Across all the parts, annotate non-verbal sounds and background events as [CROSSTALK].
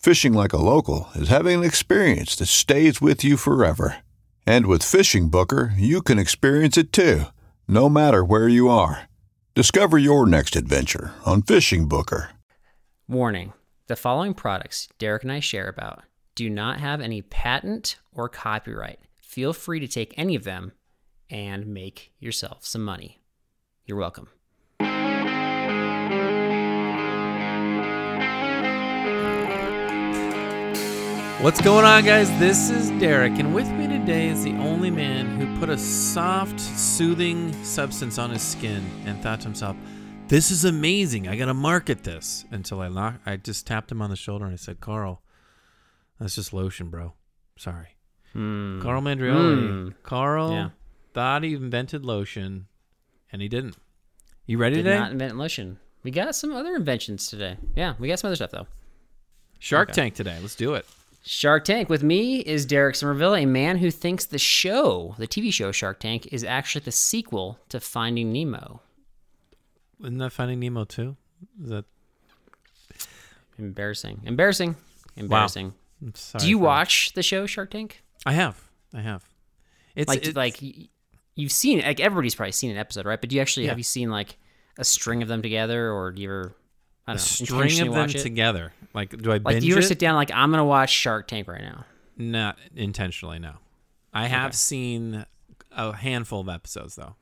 Fishing like a local is having an experience that stays with you forever. And with FishingBooker, you can experience it too, no matter where you are. Discover your next adventure on FishingBooker. Warning the following products Derek and I share about do not have any patent or copyright. Feel free to take any of them and make yourself some money. You're welcome. What's going on, guys? This is Derek, and with me today is the only man who put a soft, soothing substance on his skin and thought to himself, "This is amazing. I gotta market this." Until I knock, I just tapped him on the shoulder and I said, "Carl, that's just lotion, bro. Sorry." Hmm. Carl Mandrioli. Hmm. Carl Yeah. thought he invented lotion, and he didn't. You ready Did today? not invent lotion. We got some other inventions today. Yeah, we got some other stuff though. Shark Okay. Tank today. Let's do it. Shark Tank with me is Derek Somerville, a man who thinks the show, the TV show Shark Tank, is actually the sequel to Finding Nemo. Isn't that Finding Nemo too? Is that Embarrassing. Embarrassing. Embarrassing. Sorry Do you watch the show Shark Tank? I have. I have. It's like, it's- like you've seen like everybody's probably seen an episode, right? But do you actually Yeah. have you seen like a string of them together, or do you ever I a don't know string intentionally of them it? together. Like, do I Like, binge do you ever it? sit down like I'm gonna watch Shark Tank right now? Not intentionally, no. I have Okay. seen a handful of episodes though,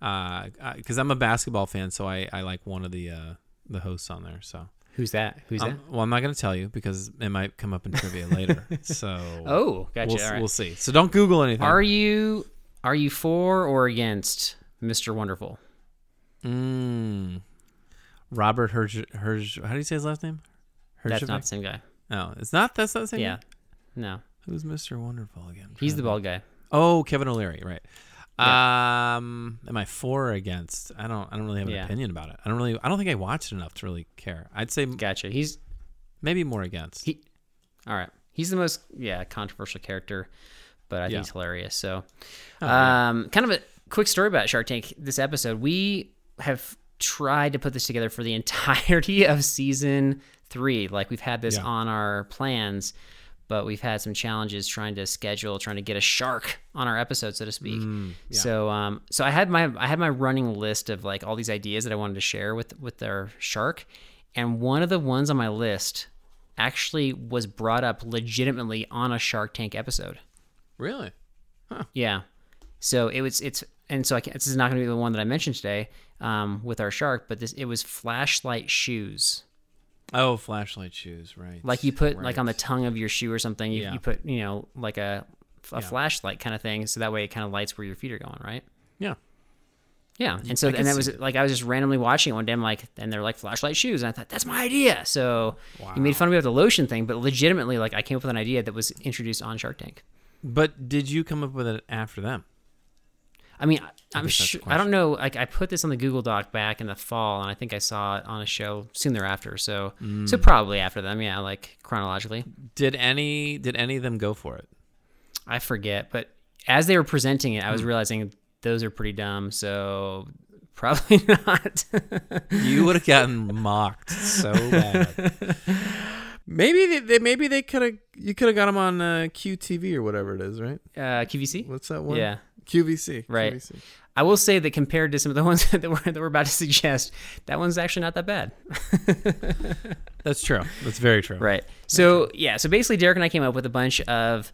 because I'm a basketball fan, so I, I like one of the uh, the hosts on there. So, Who's that? Who's um, that? well, I'm not going to tell you because it might come up in trivia later. [LAUGHS] So, Oh, gotcha. we'll, All right. we'll see. So don't Google anything. Are you are you for or against Mr. Wonderful? Mm. Robert Herge, Herge, how do you say his last name? That's not the same guy. No, it's not. That's not the same. Yeah. guy? No. Who's Mr. Wonderful again? He's the bald guy. Oh, Kevin O'Leary, right. Um, am I for or against? I don't. I don't really have an Yeah. opinion about it. I don't really. I don't think I watched enough to really care. I'd say Gotcha. He's maybe more against. he all right. He's the most yeah, controversial character, but I think he's hilarious. So Oh, yeah. um kind of a quick story about Shark Tank this episode. We have tried to put this together for the [LAUGHS] entirety of season 3. Like we've had this Yeah. on our plans, but we've had some challenges trying to schedule, trying to get a shark on our episode, so to speak. Mm, yeah. So, um, so I had my I had my running list of like all these ideas that I wanted to share with with our shark, and one of the ones on my list actually was brought up legitimately on a Shark Tank episode. really? Yeah. So it was it's and so I can't, this is not going to be the one that I mentioned today um, with our shark, but this it was flashlight shoes. Oh, flashlight shoes, right? Like you put like on the tongue of your shoe or something, you, Yeah. you put you know like a a Yeah. flashlight kind of thing, so that way it kind of lights where your feet are going, right? yeah. Yeah, and so and that was it. like I was just randomly watching it one day. I'm like, and they're like flashlight shoes, and I thought that's my idea. So he made fun of me with the lotion thing, but legitimately, like I came up with an idea that was introduced on Shark Tank. But did you come up with it after them? I mean, I- I'm guess sure I don't know. Like I put this on the Google Doc back in the fall, and I think I saw it on a show soon thereafter. So so Mm. probably after them, yeah, like chronologically. Did any? Did any of them go for it? I forget, but as they were presenting it, I Hmm. was realizing those are pretty dumb. So probably [LAUGHS] not. You would have gotten mocked so bad. [LAUGHS] Maybe they, they maybe they could have you could have got them on uh, QTV or whatever it is, right? uh, QVC. What's that one? Yeah. QVC. Right. QVC. I will say that compared to some of the [LAUGHS] ones that we're, that we're about to suggest, that one's actually not that bad. [LAUGHS] That's true. That's very true. Right. So yeah. So basically, Derek and I came up with a bunch of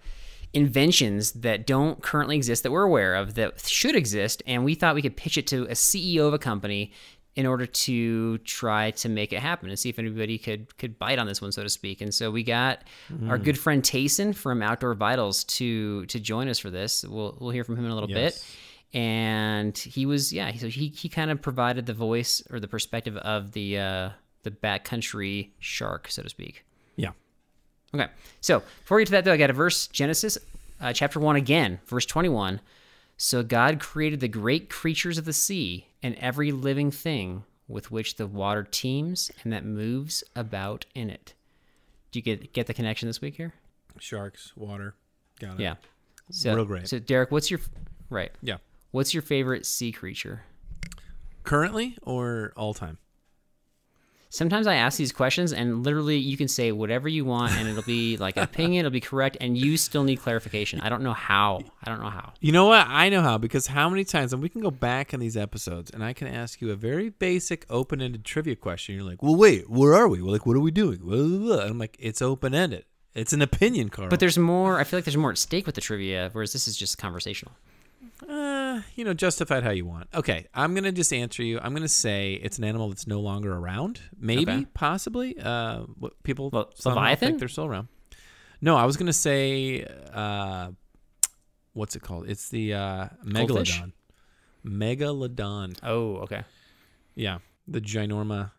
inventions that don't currently exist that we're aware of that should exist, and we thought we could pitch it to a CEO of a company in order to try to make it happen and see if anybody could could bite on this one, so to speak. And so we got our good friend Tayson from Outdoor Vitals to to join us for this. We'll we'll hear from him in a little bit. And he was yeah, so he he kind of provided the voice or the perspective of the uh, the backcountry shark, so to speak. Yeah. Okay, so before we get to that, though, I got a verse Genesis uh, chapter 1 again, verse 21. So God created the great creatures of the sea and every living thing with which the water teems and that moves about in it. Do you get get the connection this week here? Sharks, water. Got it. Yeah. So, Real great. So, Derek, what's your right? Yeah. What's your favorite sea creature? Currently or all time? Sometimes I ask these questions, and literally you can say whatever you want, and it'll be like an [LAUGHS] opinion, it'll be correct, and you still need clarification. I don't know how. I don't know how. You know what? I know how because how many times, and we can go back in these episodes, and I can ask you a very basic, open-ended trivia question. You're like, "Well, wait, where are we? Well, like, what are we doing?" Blah, blah, blah. And I'm like, "It's open-ended. It's an opinion, Carl." But there's more. I feel like there's more at stake with the trivia, whereas this is just conversational. Uh, you know, justified how you want. Okay, I'm gonna just answer you. I'm gonna say it's an animal that's no longer around. Maybe, Okay. possibly. Uh, what people Well, Leviathan? think they're still around. No, I was gonna say, uh, what's it called? It's the uh, Goldfish? megalodon. Megalodon. Oh, okay. Yeah, the ginorma.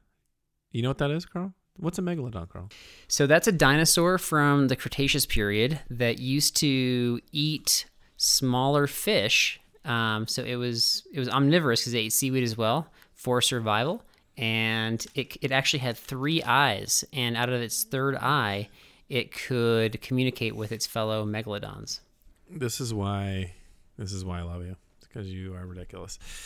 You know what that is, Carl? What's a megalodon, Carl? So that's a dinosaur from the Cretaceous period that used to eat smaller fish. Um, so it was it was omnivorous because they ate seaweed as well for survival, and it it actually had three eyes, and out of its third eye, it could communicate with its fellow megalodons. This is why. This is why I love you. Because you are ridiculous. [LAUGHS]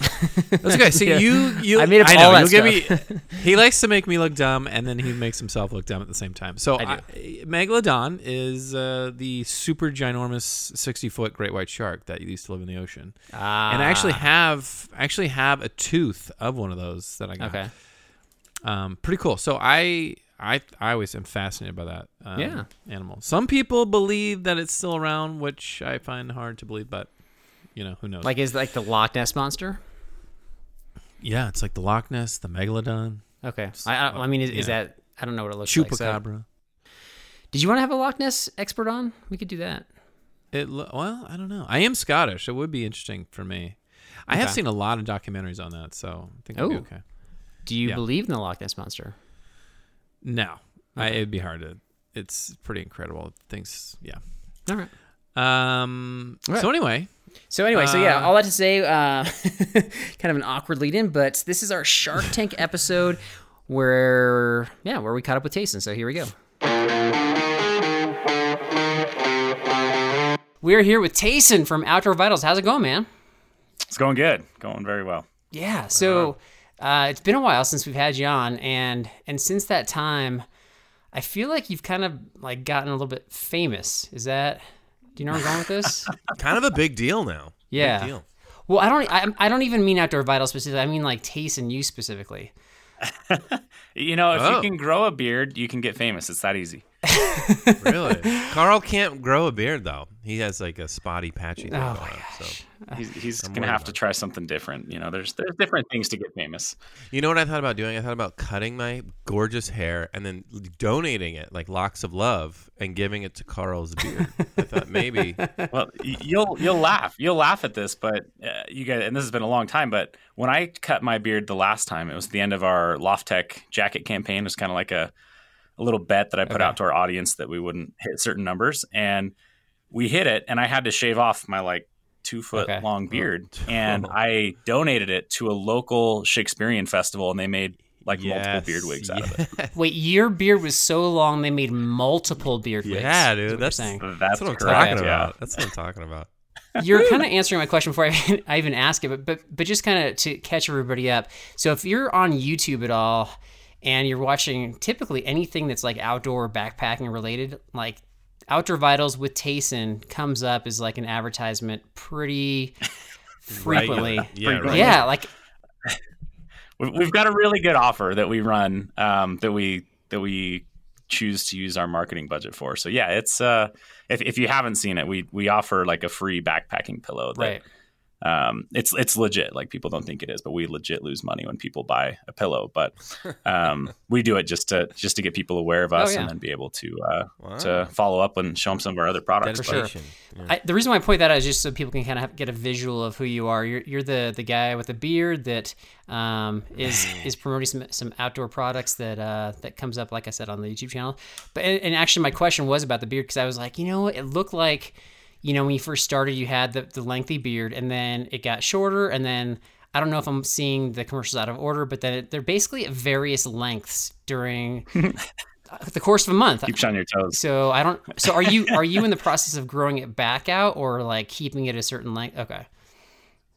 That's okay. See, Yeah. you, you. I made up know, all that you'll give me. [LAUGHS] he likes to make me look dumb, and then he makes himself look dumb at the same time. So, I. I- megalodon is uh, the super ginormous, sixty-foot great white shark that used to live in the ocean, Ah, and I actually have actually have a tooth of one of those that I got. okay. Um, pretty cool. So I. I, I always am fascinated by that um, Yeah. animal. Some people believe that it's still around, which I find hard to believe, but you know who knows. Like is like the Loch Ness monster? Yeah, it's like the Loch Ness, the Megalodon, Okay. I I, I mean, is, is that I don't know what it looks like. so- Chupacabra. Did you want to have a Loch Ness expert on? We could do that. It well, I don't know. I am Scottish. It would be interesting for me. I have seen a lot of documentaries on that, so I think it'll be Oh. okay. Do you Yeah. believe in the Loch Ness monster? No, I, it'd be hard to. It's pretty incredible. Things, yeah. All right. Um. Right. So anyway, So anyway, so yeah, Uh, all that to say, uh, [LAUGHS] kind of an awkward lead in, but this is our Shark Tank episode where, yeah, where we caught up with Tayson. So here we go. We're here with Tayson from Outdoor Vitals. How's it going, man? It's going good. Going very well. Yeah. So uh, it's been a while since we've had you on, and and since that time, I feel like you've kind of like gotten a little bit famous. Is that? Do you know where I'm going with this? [LAUGHS] kind of a big deal now. Yeah. Big deal. Well, I don't. I, I don't even mean outdoor vital specifically. I mean like Tayson you specifically. [LAUGHS] You know, if Oh. you can grow a beard, you can get famous. It's that easy. Really? [LAUGHS] Carl can't grow a beard though. He has like a spotty, patchy thing Oh going my on. So He's, he's gonna have to try something different. You know, there's there's different things to get famous. you know what I thought about doing? I thought about cutting my gorgeous hair and then donating it like locks of love and giving it to Carl's beard. I thought maybe [LAUGHS] Well, you'll you'll laugh. You'll laugh at this, but uh, you guys, and this has been a long time. But when I cut my beard the last time, it was the end of our LoftTek jacket campaign. It was kind of like a a little bet that I put Okay. out to our audience that we wouldn't hit certain numbers, and we hit it. And I had to shave off my like two foot Okay. long oh. beard, [LAUGHS] oh. and I donated it to a local Shakespearean festival, and they made like multiple beard wigs out of it. Wait, your beard was so long they made multiple beard wigs. Yeah, dude, what you're that's- saying. That's, That's what I'm correct, talking yeah. about. That's what I'm talking about. [LAUGHS] you're kind of answering my question before I, I even ask it, but but but just kind of to catch everybody up. So if you're on YouTube at all and you're watching typically anything that's like outdoor backpacking related, like Outdoor Vitals with Tayson comes up as like an advertisement pretty [LAUGHS] frequently. Regular. Yeah, right. Yeah, like [LAUGHS] We've we've got a really good offer that we run um, that we that we choose to use our marketing budget for. So yeah, it's uh, if if you haven't seen it, we we offer like a free backpacking pillow that right. Um, it's it's legit. Like people don't think it is, but we legit lose money when people buy a pillow. But um, [LAUGHS] we do it just to just to get people aware of us Oh, yeah. and then be able to uh, Wow. to follow up and show them some of our other products. sure. Yeah. I, the reason why I point that out is just so people can kind of get a visual of who you are. You're, you're the the guy with the beard that um, is is promoting some, some outdoor products that uh, that comes up, like I said, on the YouTube channel. But and, and actually, my question was about the beard because I was like, you know, what? it looked like, you know, when you first started, you had the, the lengthy beard, and then it got shorter, and then. I don't know if I'm seeing the commercials out of order, but then they're basically at various lengths during [LAUGHS] the course of a month. Keep you on your toes. So I don't. So are you are you in the process of growing it back out or like keeping it a certain length? Okay.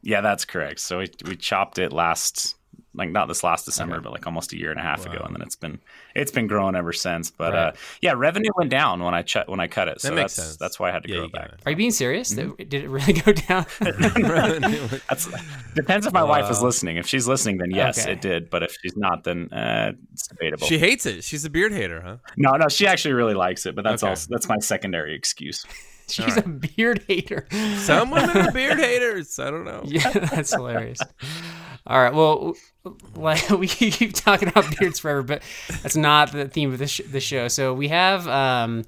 Yeah, that's correct. So we we chopped it last like not this last December, but like almost a year and a half ago, and then it's been it's been growing ever since. But uh, yeah, revenue went down when I ch- when I cut it. So That makes that's sense. that's why I had to Yeah, grow it back. gotta- Are you being serious? Mm-hmm. Did it really [LAUGHS] go down? [LAUGHS] That's depends if my wife is listening. If she's listening, then yes, Okay. it did. But if she's not, then uh, it's debatable. She hates it. She's a beard hater, huh? no, no, she actually really likes it. But that's Okay. also that's my secondary excuse. [LAUGHS] She's a beard hater. Some women are beard [LAUGHS] haters. I don't know. Yeah, that's hilarious. All right. Well, like [LAUGHS] we keep talking about beards forever, but that's not the theme of the, sh- the show. So we have, um,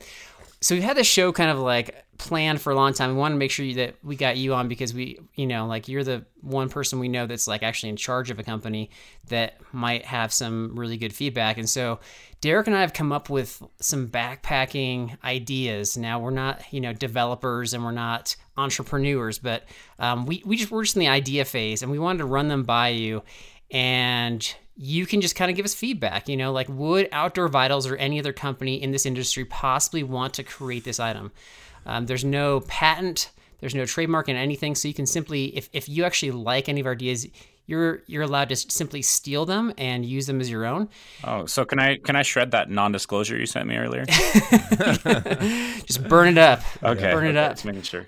so we had the show kind of like planned for a long time. We want to make sure that we got you on because we, you know, like you're the one person we know that's like actually in charge of a company that might have some really good feedback. And so Derek and I have come up with some backpacking ideas. Now we're not, you know, developers and we're not entrepreneurs, but um, we we just we're just in the idea phase, and we wanted to run them by you, and you can just kind of give us feedback. You know, like would Outdoor Vitals or any other company in this industry possibly want to create this item? Um, there's no patent. There's no trademark in anything, so you can simply, if, if you actually like any of our ideas, you're you're allowed to simply steal them and use them as your own. Oh, so can I can I shred that non-disclosure you sent me earlier? [LAUGHS] Just burn it up. [LAUGHS] Okay, burn it okay, up. Making sure.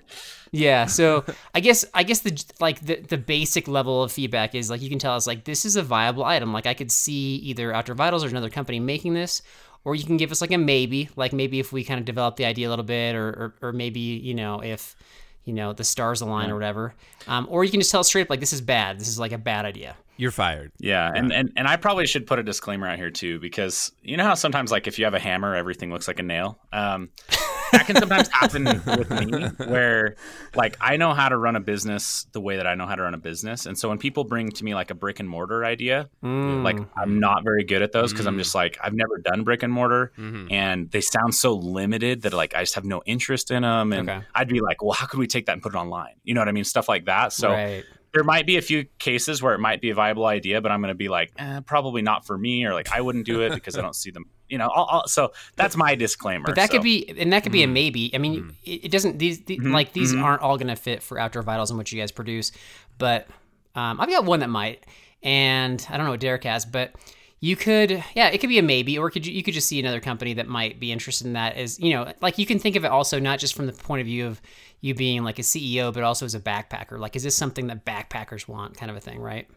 Yeah, so I guess I guess the like the, the basic level of feedback is like you can tell us like this is a viable item. Like I could see either Outdoor Vitals or another company making this, or you can give us like a maybe. Like maybe if we kind of develop the idea a little bit, or or, or maybe you know if you know the stars align or whatever. Um, or you can just tell straight up like this is bad. This is like a bad idea. You're fired. Yeah, and, and and I probably should put a disclaimer out here too, because you know how sometimes like if you have a hammer, everything looks like a nail. Um, that can sometimes happen [LAUGHS] with me, where like I know how to run a business the way that I know how to run a business, and so when people bring to me like a brick and mortar idea, Mm. like I'm not very good at those because I'm just like I've never done brick and mortar, Mhm. and they sound so limited that like I just have no interest in them, and Okay. I'd be like, well, how could we take that and put it online? You know what I mean? Stuff like that. So right. There might be a few cases where it might be a viable idea, but I'm going to be like, eh, probably not for me, or like I wouldn't do it because I don't see them. You know, I'll, I'll, so that's my disclaimer. But that so. could be, and that could be a maybe. I mean, it, it doesn't. These, the Mhm, like these mhm. aren't all going to fit for Outdoor Vitals and what you guys produce. But um, I've got one that might, and I don't know what Derek has, but you could, yeah, it could be a maybe, or could you, you could just see another company that might be interested in that. As you know, like you can think of it also not just from the point of view of you being like a CEO, but also as a backpacker. Like, is this something that backpackers want, kind of a thing, right?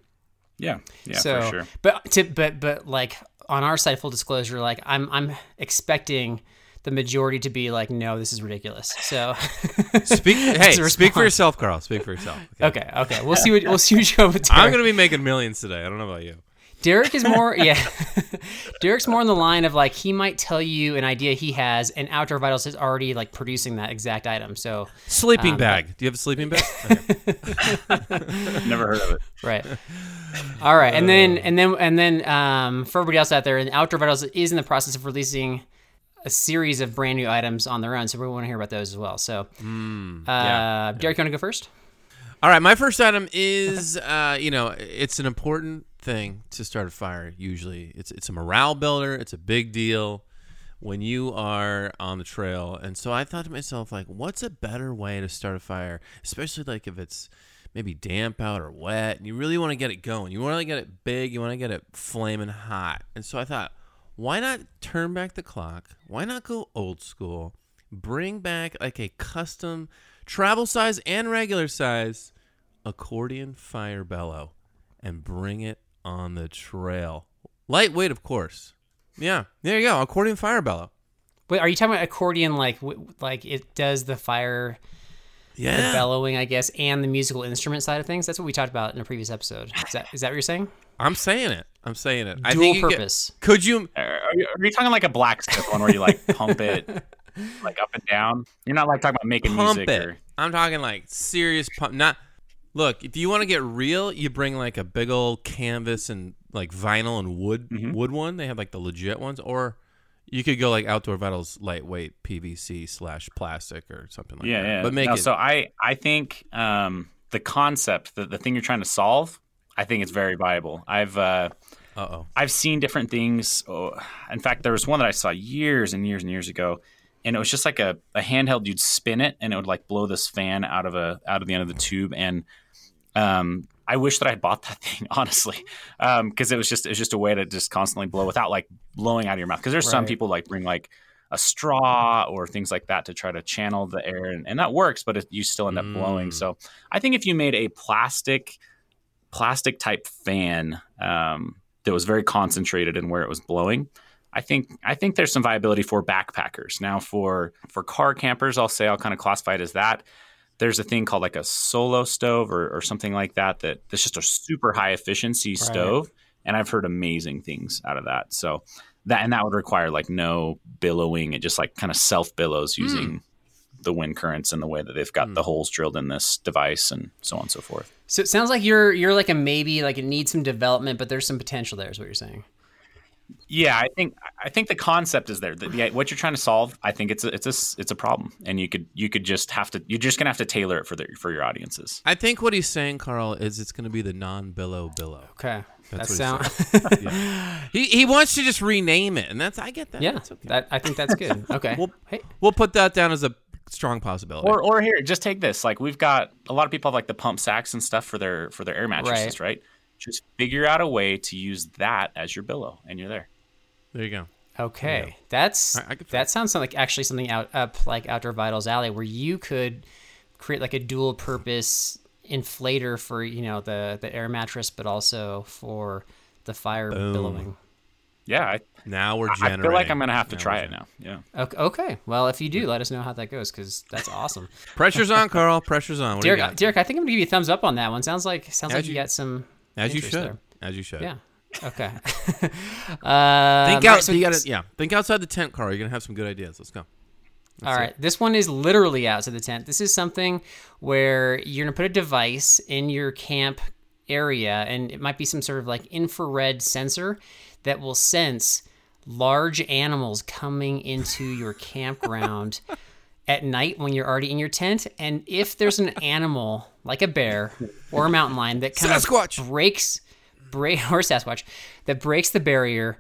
yeah, yeah, so, for sure. but to but but like on our side, full disclosure, like I'm I'm expecting the majority to be like, no, this is ridiculous. So [LAUGHS] Speak. hey, speak for yourself, Carl. Speak for yourself. Okay. okay, okay, we'll see what we'll see what you have. [LAUGHS] I'm gonna be making millions today. I don't know about you. Derek is more [LAUGHS] yeah. [LAUGHS] Derek's more on the line of like he might tell you an idea he has, and Outdoor Vitals is already like producing that exact item. So Sleeping Um, bag. Do you have a sleeping bag? [LAUGHS] Never heard of it. right. All right, and then and then and then um, for everybody else out there, and Outdoor Vitals is in the process of releasing a series of brand new items on their own. So we want to hear about those as well. So, uh, yeah. Derek, you want to go first? All right, my first item is, uh, you know, it's an important thing to start a fire. Usually, it's it's a morale builder. It's a big deal. when you are on the trail. And so I thought to myself, like, what's a better way to start a fire, especially like if it's maybe damp out or wet, and you really want to get it going. You want to get it big. You want to get it flaming hot. And so I thought, why not turn back the clock? Why not go old school? Bring back like a custom travel size and regular size accordion fire bellow and bring it on the trail. Lightweight, of course. Yeah, there you go. Accordion fire bellow. Wait, are you talking about accordion like like it does the fire the Yeah. bellowing, I guess, and the musical instrument side of things? That's what we talked about in a previous episode. Is that is that what you're saying? I'm saying it. I'm saying it. I Dual think you get- purpose. could you? Are, are you, are you talking like a blacksmith one where you like pump it [LAUGHS] like up and down? You're not like talking about making pump music it. or I'm talking like serious pump. Not look. If you want to get real, you bring like a big old canvas and like vinyl and wood Mm-hmm. wood one. They have like the legit ones, or you could go like Outdoor Vitals lightweight PVC slash plastic or something like yeah, that. yeah. But make No, it. So I I think um, the concept, the, the thing you're trying to solve, I think it's very viable. I've uh, oh. I've seen different things. Oh, in fact, there was one that I saw years and years and years ago, and it was just like a, a handheld. You'd spin it, and it would like blow this fan out of a out of the end of the tube. And um, I wish that I had bought that [LAUGHS] thing honestly, because it was just it was just a way to just constantly blow without like blowing out of your mouth. Because there's some people like bring like a straw or things like that to try to channel the air, and, and that works, but it, you still end up blowing. Mm. So I think if you made a plastic plastic type fan um, that was very concentrated in where it was blowing. I think I think there's some viability for backpackers. Now for for car campers, I'll say I'll kind of classify it as that. There's a thing called like a solo stove or, or something like that that that's just a super high efficiency stove, and I've heard amazing things out of that. So that and that would require like no billowing. It just like kind of self billows hmm. using the wind currents and the way that they've got hmm. the holes drilled in this device and so on and so forth. So it sounds like you're you're like a maybe, like it needs some development, but there's some potential there. Is what you're saying? Yeah, I think I think the concept is there. The, the, what you're trying to solve, I think it's a, it's a it's a problem, and you could you could just have to you're just gonna have to tailor it for the for your audiences. I think what he's saying, Carl, is it's going to be the non-billow billow. Okay, that That's sound. [LAUGHS] what He he wants to just rename it, and that's I get that. yeah, That's okay. that I think that's good. [LAUGHS] Okay. We'll- hey, We'll put that down as a strong possibility. Or or here, just take this. Like we've got a lot of people have like the pump sacks and stuff for their for their air mattresses, right? Just figure out a way to use that as your billow, and you're there. there you go. Okay, that's I- I could- that sounds like actually something out up like Outdoor Vitals Alley where you could create like a dual purpose inflator for you know the the air mattress, but also for the fire billowing. Yeah, I, Now we're I generating. feel like I'm gonna have to Now try it now. Yeah. Okay, okay. Well, if you do, let us know how that goes because that's awesome. Pressure's on, Carl. Pressure's on. What do you Derek, got? Derek, I think I'm gonna give you a thumbs up on that one. Sounds like sounds As like you, you- got some As you should. there. As you should. Yeah. Okay. [LAUGHS] uh, Think out. right, so you gotta, yeah. Think outside the tent, Carl. You're gonna have some good ideas. Let's go. All right, this one is literally outside the tent. This is something where you're gonna put a device in your camp area, and it might be some sort of like infrared sensor that will sense large animals coming into your [LAUGHS] campground at night when you're already in your tent. And if there's an animal like a bear or a mountain lion that kind Sasquatch! of breaks, break [LAUGHS] or Sasquatch that breaks the barrier,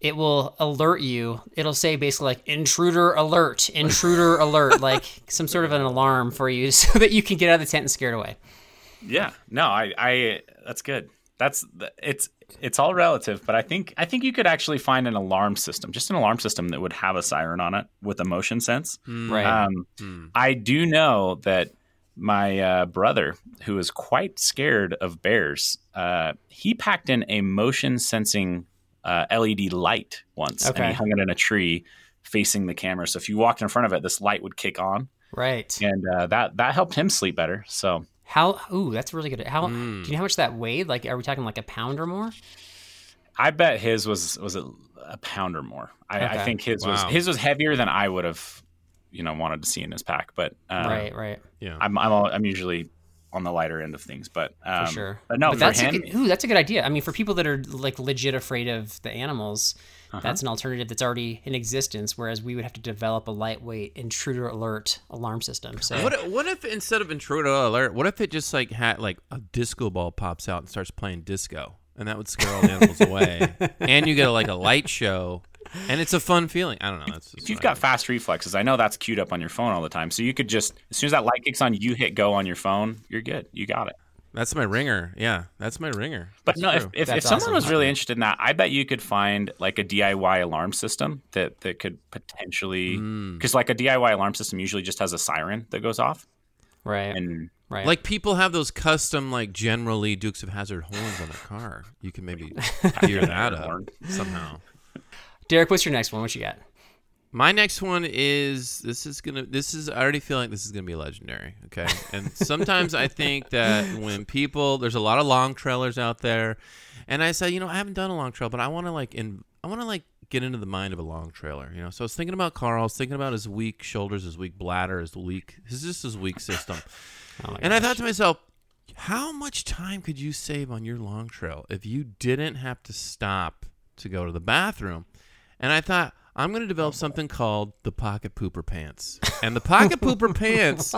it will alert you. It'll say basically like intruder alert, intruder alert, [LAUGHS] like some sort of an alarm for you [LAUGHS] so that you can get out of the tent and scare it away. Yeah, no, I, I, that's good. That's it's it's all relative, but I think I think you could actually find an alarm system, just an alarm system that would have a siren on it with a motion sense. Right. Um, I do know that my uh, brother, who is quite scared of bears, uh, he packed in a motion sensing uh, LED light once, and he hung it in a tree facing the camera. So if you walked in front of it, this light would kick on, right. and uh, that that helped him sleep better. So How? Ooh, that's really good. How? Mm. Do you know how much that weighed? Like, are we talking like a pound or more? I bet his was was a, a pound or more. I, I think his was his was heavier than I would have, you know, wanted to see in his pack. But um, right. Right. Yeah. I'm I'm, all, I'm usually on the lighter end of things. But um, For sure. But no, for that's him, a good, ooh, that's a good idea. I mean, for people that are like legit afraid of the animals, Uh-huh. that's an alternative that's already in existence. Whereas we would have to develop a lightweight intruder alert alarm system. So What, if- what if instead of intruder alert, what if it just like had like a disco ball pops out and starts playing disco, and that would scare all the animals [LAUGHS] away, and you get a, like a light show and it's a fun feeling. I don't know. That's if you've got fast reflexes, I know that's queued up on your phone all the time. So you could just as soon as that light kicks on, you hit go on your phone. You're good. You got it. That's my ringer. Yeah, that's my ringer. But That's no, if, true. if, if That's someone awesome. was really interested in that, I bet you could find like a DIY alarm system that that could potentially Mm. because like a DIY alarm system usually just has a siren that goes off Right. and right. like people have those custom like generally Dukes of Hazzard horns on their car. You can maybe [LAUGHS] gear that up Horn. [LAUGHS] somehow. Derek, what's your next one? What you got? My next one is this is gonna this is I already feel like this is gonna be legendary. Okay, and [LAUGHS] sometimes I think that when people there's a lot of long trailers out there, and I say you know I haven't done a long trail, but I want to like in I want to like get into the mind of a long trailer. You know, so I was thinking about Carl, I was thinking about his weak shoulders, his weak bladder, his weak his just his weak system, [LAUGHS] Oh and I thought to myself. How much time could you save on your long trail if you didn't have to stop to go to the bathroom? And I thought, I'm going to develop oh, something called the pocket pooper pants. [LAUGHS] And the pocket pooper [LAUGHS] pants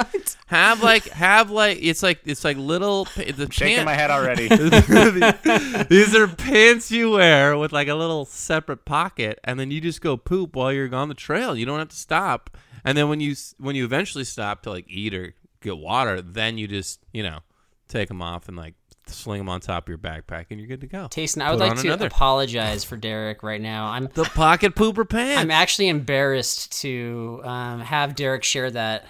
have like have like it's like it's like little pa- the shaking pant- my head already. [LAUGHS] These are pants you wear with like a little separate pocket, and then you just go poop while you're on the trail. You don't have to stop. And then when you when you eventually stop to like eat or get water, then you just you know take them off and like sling them on top of your backpack, and you're good to go. Tayson, I would Put like to another. apologize for Derek right now. I'm The pocket pooper pants. I'm actually embarrassed to um, have Derek share that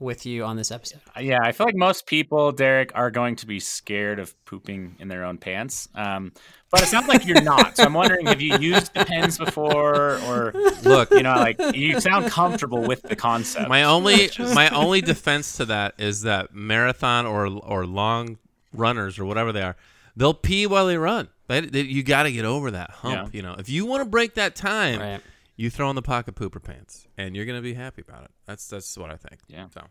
with you on this episode. yeah, I feel like most people, Derek, are going to be scared of pooping in their own pants. Um, but it sounds like you're [LAUGHS] not. So I'm wondering, have you used Depends before, or Look, you know, like you sound comfortable with the concept. My only [LAUGHS] my only defense to that is that marathon or or long runners or whatever they are, they'll pee while they run. They, they- you got to get over that hump. Yeah. You know, if you want to break that time, Right. you throw in the pocket pooper pants, and you're gonna be happy about it. That's that's what I think. Yeah. So,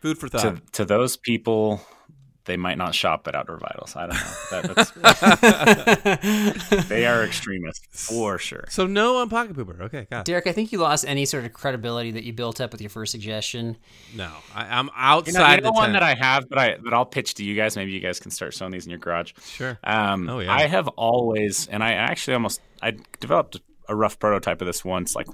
food for to thought. to those people, they might not shop at Outdoor Vitals. I don't know. That, that's, [LAUGHS] they are extremists for sure. So no on pocket pooper. Okay, got it. Derek, I think you lost any sort of credibility that you built up with your first suggestion. No, I, I'm You outside know, you know the one tent. that I have, but I that I'll pitch to you guys. Maybe you guys can start sewing these in your garage. Sure. Um, Oh, yeah. I have always, and I actually almost I developed a rough prototype of this once, like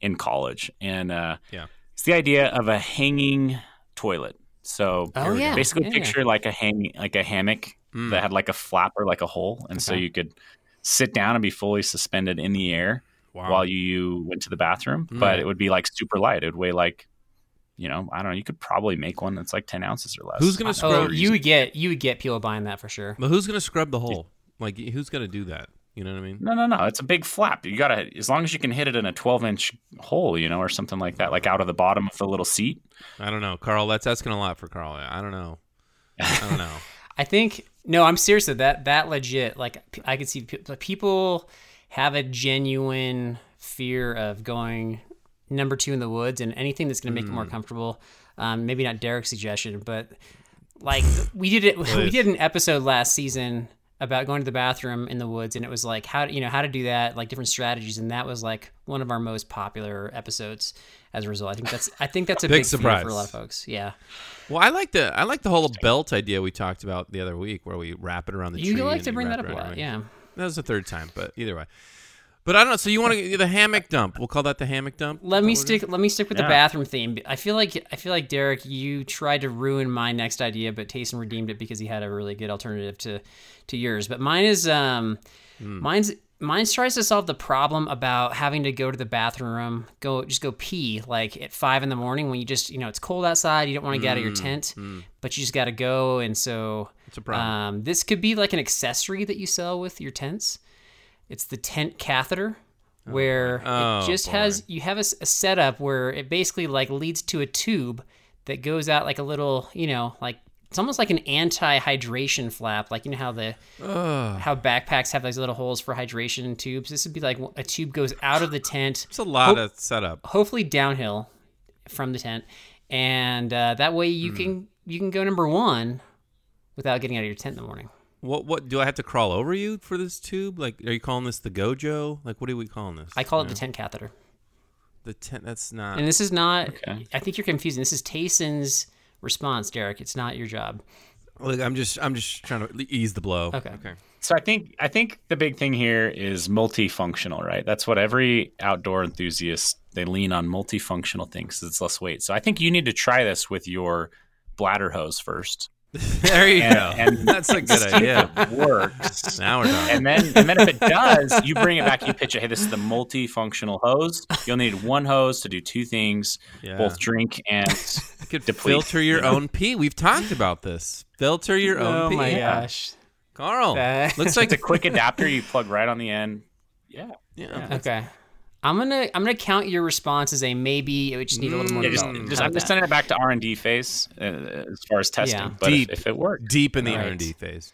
in college, and uh, Yeah. it's the idea of a hanging toilet. So Oh, yeah. basically, Yeah, yeah. picture like a hang like a hammock Mm. that had like a flap or like a hole, and so you could sit down and be fully suspended in the air Wow. while you went to the bathroom. But it would be like super light. It would weigh like, you know, I don't know. You could probably make one that's like ten ounces or less. Who's gonna scrub- Oh, you would get you would get people buying that for sure. but who's gonna scrub the hole? Like who's gonna do that? You know what I mean? No, no, no. It's a big flap. You gotta, as long as you can hit it in a 12 inch hole, you know, or something like that, like out of the bottom of the little seat. I don't know, Carl. That's asking a lot for Carl. I don't know. I don't know. [LAUGHS] [LAUGHS] I think no, I'm serious. though, That that legit. Like I could see pe- people have a genuine fear of going number two in the woods and anything that's going to make it more comfortable. Um, maybe not Derek's suggestion, but like we did it. [LAUGHS] we did an episode last season about going to the bathroom in the woods, and it was like how you know how to do that, like different strategies, and that was like one of our most popular episodes. As a result, I think that's I think that's a [LAUGHS] Big big, surprise. for a lot of folks. Yeah, Well, I like the I like the whole belt idea we talked about the other week, where we wrap it around the you tree. like to bring that up it a lot. Yeah. that was the third time, but either way. But I don't know. So you want to the hammock dump? We'll call that the hammock dump. Let me Is that what it stick. Let me stick with the bathroom theme. I feel like I feel like Derek, you tried to ruin my next idea, but Tayson redeemed it because he had a really good alternative to to yours. But mine is um, Hmm. mine's mine tries to solve the problem about having to go to the bathroom, go just go pee like at five in the morning when you just you know it's cold outside, you don't want to get out of your tent, but you just got to go, and so Hmm. It's a problem. um, this could be like an accessory that you sell with your tents. It's the tent catheter, where Oh, it just boy. has you have a setup where it basically like leads to a tube that goes out like a little, you know, like it's almost like an anti-hydration flap, like you know how the Ugh. how backpacks have those little holes for hydration tubes. This would be like a tube goes out of the tent, It's a lot Ho- of setup. hopefully downhill from the tent, and uh, that way you can you can go number one without getting out of your tent in the morning. What what do I have to crawl over you for this tube? Like, are you calling this the Gojo? Like, what are we calling this? I call it You the know? tent catheter. the tent. That's not. And this is not. Okay. I think you're confusing. This is Tayson's response, Derek. It's not your job. Look, I'm just I'm just trying to ease the blow. Okay. Okay. So I think I think the big thing here is multifunctional, right? That's what every outdoor enthusiast they lean on multifunctional things 'cause it's less weight. So I think you need to try this with your bladder hose first. [LAUGHS] There you And- go. [LAUGHS] and That's a good idea. it works. Now we're talking. And then, and then if it does, you bring it back. You pitch it. Hey, this is the multifunctional hose. You'll need one hose to do two things: Yeah. both drink and You could deplete, filter your you own pee. We've talked about this. Filter your own oh pee. Oh pee. my gosh. Carl. That- Looks like it's a quick adapter. You plug right on the end. Yeah, yeah. Okay. I'm gonna I'm gonna count your response as a maybe. We just need a little more yeah just, development. just, I'm about just sending it back to R and D phase uh, as far as testing. Yeah. But if, Deep. if it works, deep in the Right. R&D phase.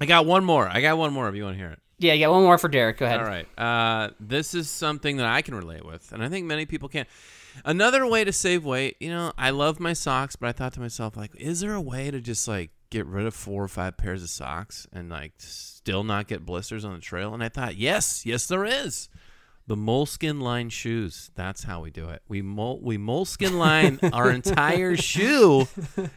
I got one more. I got one more if you want to hear it. Yeah, yeah. One more for Derek. Go ahead. All right. Uh, this is something that I can relate with, and I think many people can. Another way to save weight, you know, I love my socks, but I thought to myself, like, is there a way to just like get rid of four or five pairs of socks and like still not get blisters on the trail? And I thought, yes, yes, there is. The moleskin line shoes. That's how we do it. We mol- we moleskin line [LAUGHS] our entire shoe,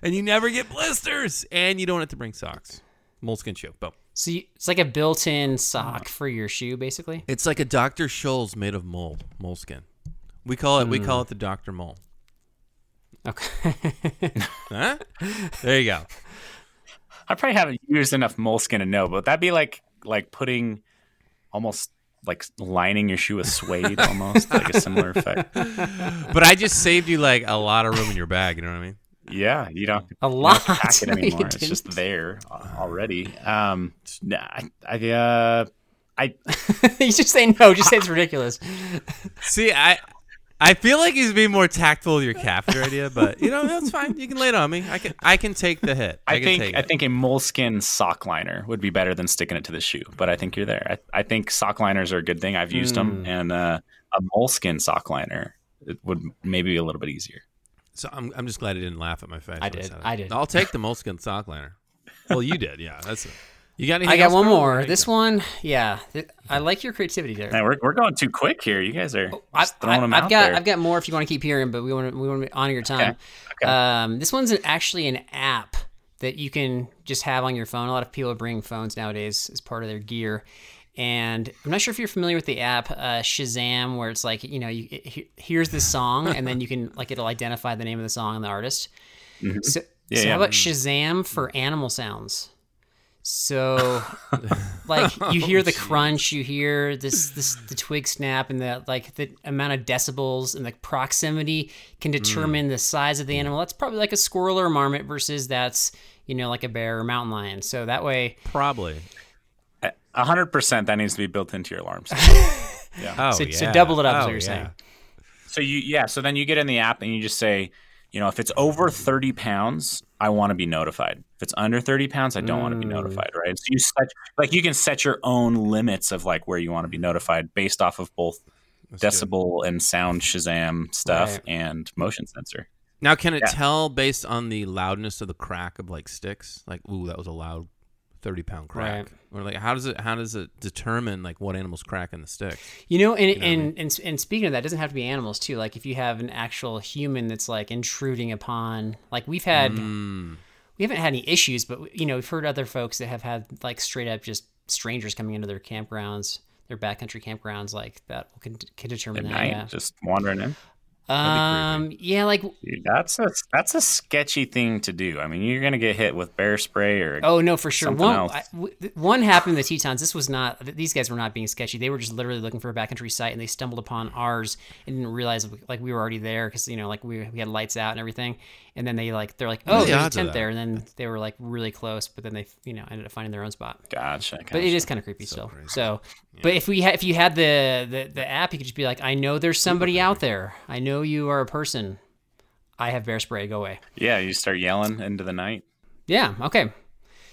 and you never get blisters, and you don't have to bring socks. Moleskin shoe. Boom. So you, it's like a built-in sock for your shoe, basically. It's like a Dr. Scholl's made of mole, moleskin. We call it we hmm. call it the Dr. Mole. Okay. [LAUGHS] Huh? There you go. I probably haven't used enough moleskin to know, but that'd be like like putting almost like lining your shoe with suede, almost like a similar [LAUGHS] effect. But I just saved you like a lot of room in your bag, you know what I mean? Yeah, you don't A you don't lot. pack it [LAUGHS] No, anymore. it's just there already. Um, nah, I, I, uh, I [LAUGHS] you just say no. Just say it's ridiculous. See, I I feel like he's being more tactful with your [LAUGHS] catheter idea, but you know, that's fine. You can lay it on me. I can I can take the hit. I, I think I it. think a moleskin sock liner would be better than sticking it to the shoe. But I think you're there. I, I think sock liners are a good thing. I've used them, and uh, a moleskin sock liner it would maybe be a little bit easier. So I'm I'm just glad he didn't laugh at my face. I did. said it. I did. I'll take the moleskin sock liner. Well, you did, yeah. That's it. You got anything I got else, one Carl? more. There This one, yeah. I like your creativity, there. Man, we're, we're going too quick here. You guys are I've, just throwing them I've out got there. I've got more if you want to keep hearing, but we want to we want to honor your time. Okay. Um, this one's an, actually an app that you can just have on your phone. A lot of people bring phones nowadays as part of their gear. And I'm not sure if you're familiar with the app uh, Shazam, where it's like you know, you it, he- here's this song, and then you can like it'll identify the name of the song and the artist. So, Yeah, so yeah. how about Shazam for animal sounds? So, [LAUGHS] like you hear oh, the crunch, you hear this, this the twig snap, and the like the amount of decibels and the proximity can mm. determine the size of the animal. That's probably like a squirrel or a marmot versus that's you know like a bear or mountain lion. So that way, Probably. A hundred percent that needs to be built into your alarm system. [LAUGHS] Oh, So- yeah. so double it up is oh, what you're yeah. saying. so you yeah, so then you get in the app and you just say, you know, if it's over thirty pounds, I want to be notified. If it's under thirty pounds, I don't want to be Mm. notified. Right. So you set like you can set your own limits of like where you want to be notified based off of both decibel and sound Shazam stuff Right. and motion sensor. Now, can it Yeah. tell based on the loudness of the crack of like sticks? Like, ooh, that was a loud thirty pound crack. Right. Or like, how does it how does it determine like what animals crack in the stick? You know, and, know what I and, and and speaking of that, it doesn't have to be animals too. Like if you have an actual human that's like intruding upon, like we've had, Mm. we haven't had any issues, but you know we've heard other folks that have had like straight up just strangers coming into their campgrounds, their backcountry campgrounds, like that can, can determine At that. night, Yeah. just wandering in. Um. Yeah. Like. Dude, that's a that's a sketchy thing to do. I mean, you're gonna get hit with bear spray or Oh no, for sure. Something One, else. I- w- one happened in the Tetons. This was not. These guys were not being sketchy. They were just literally looking for a backcountry site, and they stumbled upon ours and didn't realize like we were already there because you know like we, we had lights out and everything. And then they like they're like, oh, the there's a tent there, and then they were like really close, but then they you know ended up finding their own spot. gotcha. But it gotcha. is kind of creepy still. So, but if we ha- if you had the, the the app, you could just be like, I know there's somebody out there. I know you are a person. I have bear spray. Go away. Yeah, you start yelling into the night. Yeah. Okay.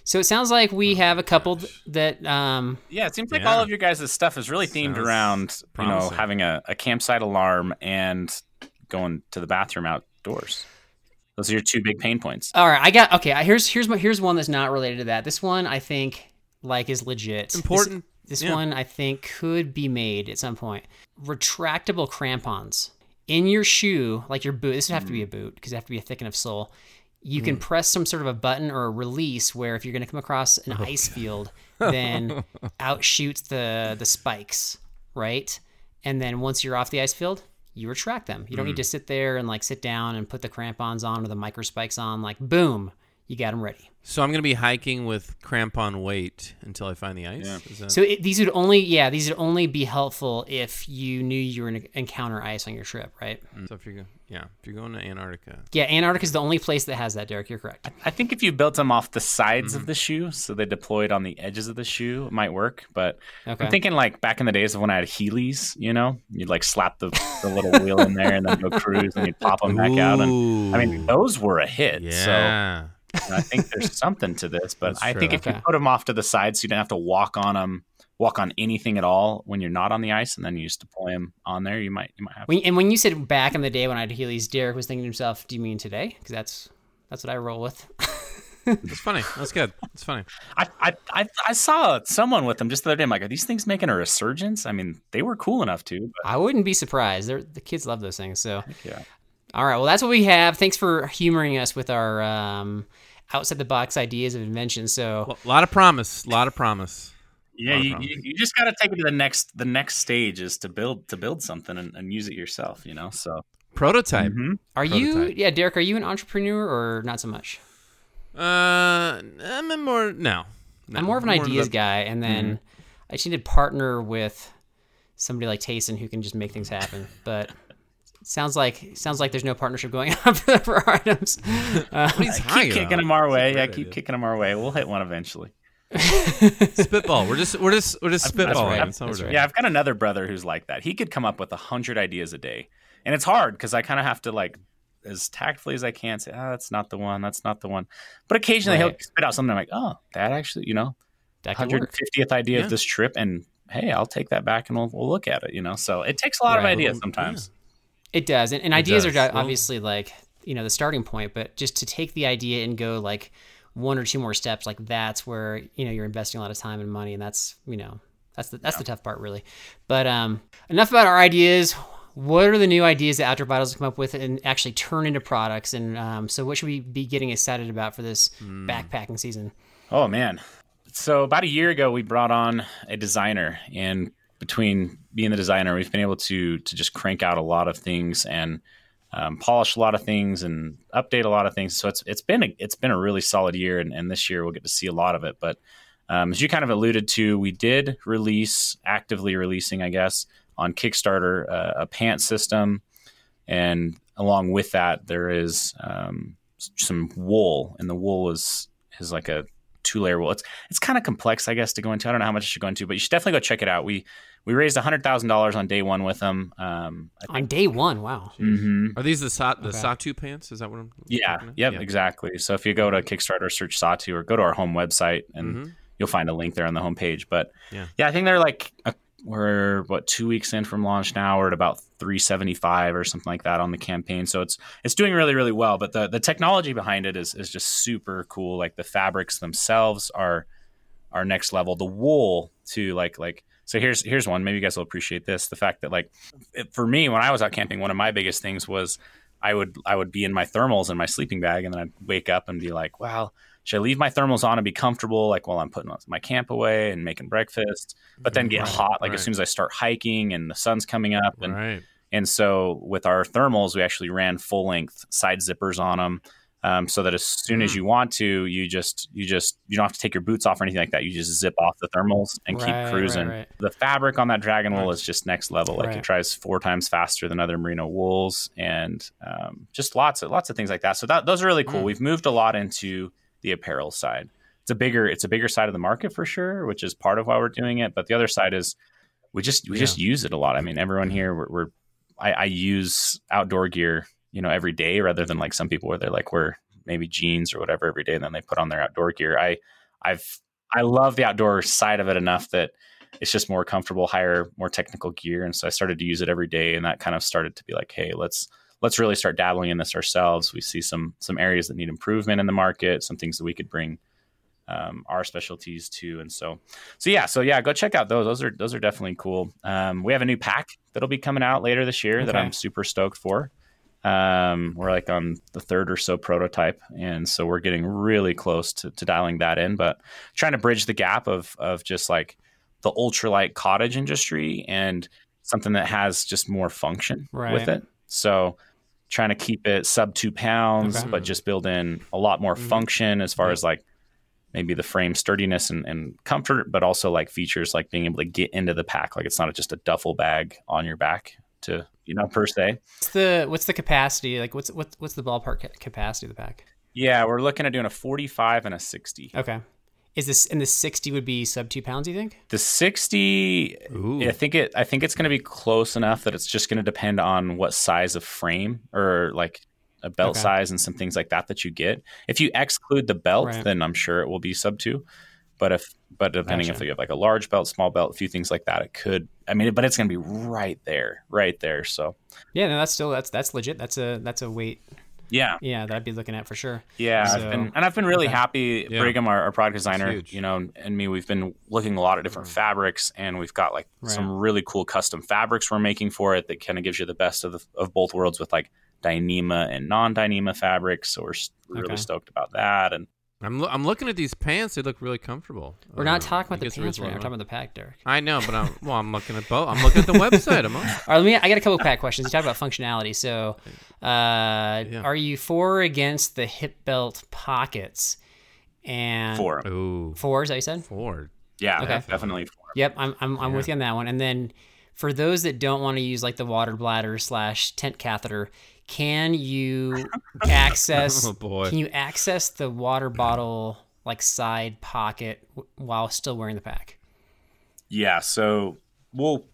So it sounds like we have a couple th- that um Yeah, it seems like Yeah. all of your guys' stuff is really themed Sounds around, you know, having a, a campsite alarm and going to the bathroom outdoors. Those are your two big pain points. All right, I got okay. Here's here's my here's one that's not related to that. This one I think like is legit. This- Important. This, Yeah. one I think could be made at some point. Retractable crampons in your shoe, like your boot. This would have to be a mm. boot because it have to be a thick enough sole. you can mm. press some sort of a button or a release where if you're going to come across an oh, ice field, [LAUGHS] then out shoots the the spikes, right? And then once you're off the ice field, you retract them. You don't need hmm. to sit there and like sit down and put the crampons on or the micro spikes on. Like boom, you got them ready. So I'm gonna be hiking with crampon weight until I find the ice. Is that- So it, these would only, yeah, these would only be helpful if you knew you were going to encounter ice on your trip, right? so if you're go- yeah, if you're going to Antarctica, Yeah, Antarctica is the only place that has that, Derek. You're correct. I think if you built them off the sides Mm-hmm. of the shoe, so they deployed on the edges of the shoe, it might work. But Okay. I'm thinking like back in the days of when I had Heelys, you know, you'd like slap the, the little wheel in there and then go cruise and you'd pop them back out. And I mean, those were a hit. So yeah. I think there's something to this. But That's I think true. if you put them off to the side so you don't have to walk on them, walk on anything at all when you're not on the ice, and then you just deploy them on there, you might you might have. When, and when you said back in the day when I had Heelys, Derek was thinking to himself, "Do you mean today?" Because that's that's what I roll with. [LAUGHS] It's funny. That's good. It's funny. I, I I I saw someone with them just the other day. I'm like, are these things making a resurgence? I mean, they were cool enough to. But I wouldn't be surprised. They're, the kids love those things. So, yeah. All right. Well, that's what we have. Thanks for humoring us with our um, outside the box ideas of invention. So, A lot of promise. A lot of promise. Yeah, you, promise. you, you just got to take it to the next the next stage is to build to build something and, and use it yourself. You know, so Prototype. Mhm. are you? Yeah, Derek. Are you an entrepreneur or not so much? Uh, I'm more no. no I'm more of an the- ideas guy, and then Mm-hmm. I just need to partner with somebody like Tayson who can just make things happen. But it sounds like sounds like there's no partnership going [LAUGHS] on for, for our items. [LAUGHS] Uh, What keep talking kicking them our way. That's Yeah, keep idea. kicking them our way. We'll hit one eventually. [LAUGHS] Spitball. We're just we're just we're just spitballing. right. That's all we're That's doing. Yeah, I've got another brother who's like that. He could come up with a hundred ideas a day, and it's hard because I kind of have to like as tactfully as I can say, "Ah, that's not the one. That's not the one." But occasionally he'll spit out something. I'm like, "Oh, that actually, you know, that could work. 150th idea Yeah. of this trip, and hey, I'll take that back and we'll, we'll look at it." You know, so it takes a lot of ideas sometimes. It does, and, and ideas does. are obviously like you know the starting point, but just to take the idea and go like one or two more steps, like that's where you know you're investing a lot of time and money, and that's you know that's the that's the tough part really. But um, enough about our ideas. What are the new ideas that Outdoor Vitals come up with and actually turn into products? And um, so, what should we be getting excited about for this backpacking season? Oh man. So about a year ago we brought on a designer and between being the designer we've been able to to just crank out a lot of things and um, polish a lot of things and update a lot of things. So it's it's been a, it's been a really solid year and, and this year we'll get to see a lot of it. But um, as you kind of alluded to, we did release actively releasing, I guess, on Kickstarter uh, a pant system, and along with that there is um, some wool, and the wool is is like a two layer wool. It's it's kind of complex, I guess, to go into. I don't know how much I should go into, but you should definitely go check it out. We we raised hundred thousand dollars on day one with them. Um, I On day one, wow. Mhm. Are these the sa- the Okay. Satu pants? Is that what I'm? Yeah, talking yep, Yeah. exactly. So if you go to Kickstarter, search Satu, or go to our home website, and Mhm. you'll find a link there on the homepage. But Yeah. I think they're like a, we're what two weeks in from launch now. We're at about three seventy five or something like that on the campaign. So it's it's doing really really well. But the the technology behind it is is just super cool. Like the fabrics themselves are are next level. The wool too, like like. So here's here's one. Maybe you guys will appreciate this. The fact that like it, for me when I was out camping, one of my biggest things was I would I would be in my thermals in my sleeping bag, and then I'd wake up and be like, "Wow, should I leave my thermals on and be comfortable, like while I'm putting my camp away and making breakfast?" But then get Right, hot, like right. as soon as I start hiking and the sun's coming up, and Right. and so with our thermals, we actually ran full length side zippers on them. Um, so that as soon as you want to, you just you just you don't have to take your boots off or anything like that. You just zip off the thermals and Right, keep cruising. right. The fabric on that dragon wool is just next level. Like Right. it dries four times faster than other merino wools, and um, just lots of lots of things like that. So that those are really cool. Mm. We've moved a lot into the apparel side. It's a bigger it's a bigger side of the market for sure, which is part of why we're doing it. But the other side is we just we Yeah. just use it a lot. I mean, everyone here we're, we're I, I use outdoor gear, you know, every day rather than like some people where they're like wear maybe jeans or whatever every day, and then they put on their outdoor gear. I I've I love the outdoor side of it enough that it's just more comfortable, higher, more technical gear, and so I started to use it every day, and that kind of started to be like, hey, let's let's really start dabbling in this ourselves. We see some some areas that need improvement in the market, some things that we could bring um, our specialties to, and so so yeah, so yeah, go check out those. Those are those are definitely cool. Um, we have a new pack that'll be coming out later this year that I'm super stoked for. Um, we're like on the third or so prototype, and so we're getting really close to, to dialing that in. But trying to bridge the gap of of just like the ultralight cottage industry and something that has just more function Right. with it. So trying to keep it sub two pounds, Okay. but just build in a lot more function as far as like maybe the frame sturdiness and, and comfort, but also like features like being able to get into the pack. Like it's not just a duffel bag on your back to, you know, per se. What's the what's the capacity? Like what's what's what's the ballpark capacity of the pack? Yeah, we're looking at doing a 45 and a 60. Okay. Is this and the sixty would be sub two pounds? You think? The 60, Ooh. I think it. I think it's going to be close enough that it's just going to depend on what size of frame or like a belt Okay. size and some things like that that you get. If you exclude the belt, Right. then I'm sure it will be sub two. But if but depending Gotcha. if you have like a large belt, small belt, a few things like that, it could. I mean, but it's going to be right there, right there. So Yeah, no, that's still that's that's legit. That's a that's a weight. yeah, Yeah, that I'd be looking at for sure. Yeah, So- I've been, and I've been really okay. happy. Yeah. Brigham, our, our product designer, you know, and me, we've been looking a lot of different mm. fabrics, and we've got like Right. some really cool custom fabrics we're making for it that kind of gives you the best of the, of both worlds with like Dyneema and non-Dyneema fabrics. So we're s- really Okay. stoked about that. And I'm lo- I'm looking at these pants. They look really comfortable. We're not Uh, talking about the pants right now. We're talking about the pack, Derek. [LAUGHS] I know, but I'm well. I'm looking at both. I'm looking at the website. I'm on. [LAUGHS] All right, let me. I got a couple pack questions. You talked about functionality. So, uh, are you for or against the hip belt pockets? And four, Ooh, four, is that you said? Four. yeah, Okay. definitely four. Yep, I'm I'm, I'm with you on that one. And then for those that don't want to use like the water bladder slash tent catheter, can you [LAUGHS] access? Oh, boy. Can you access the water bottle like side pocket while still wearing the pack? Yeah, so we'll.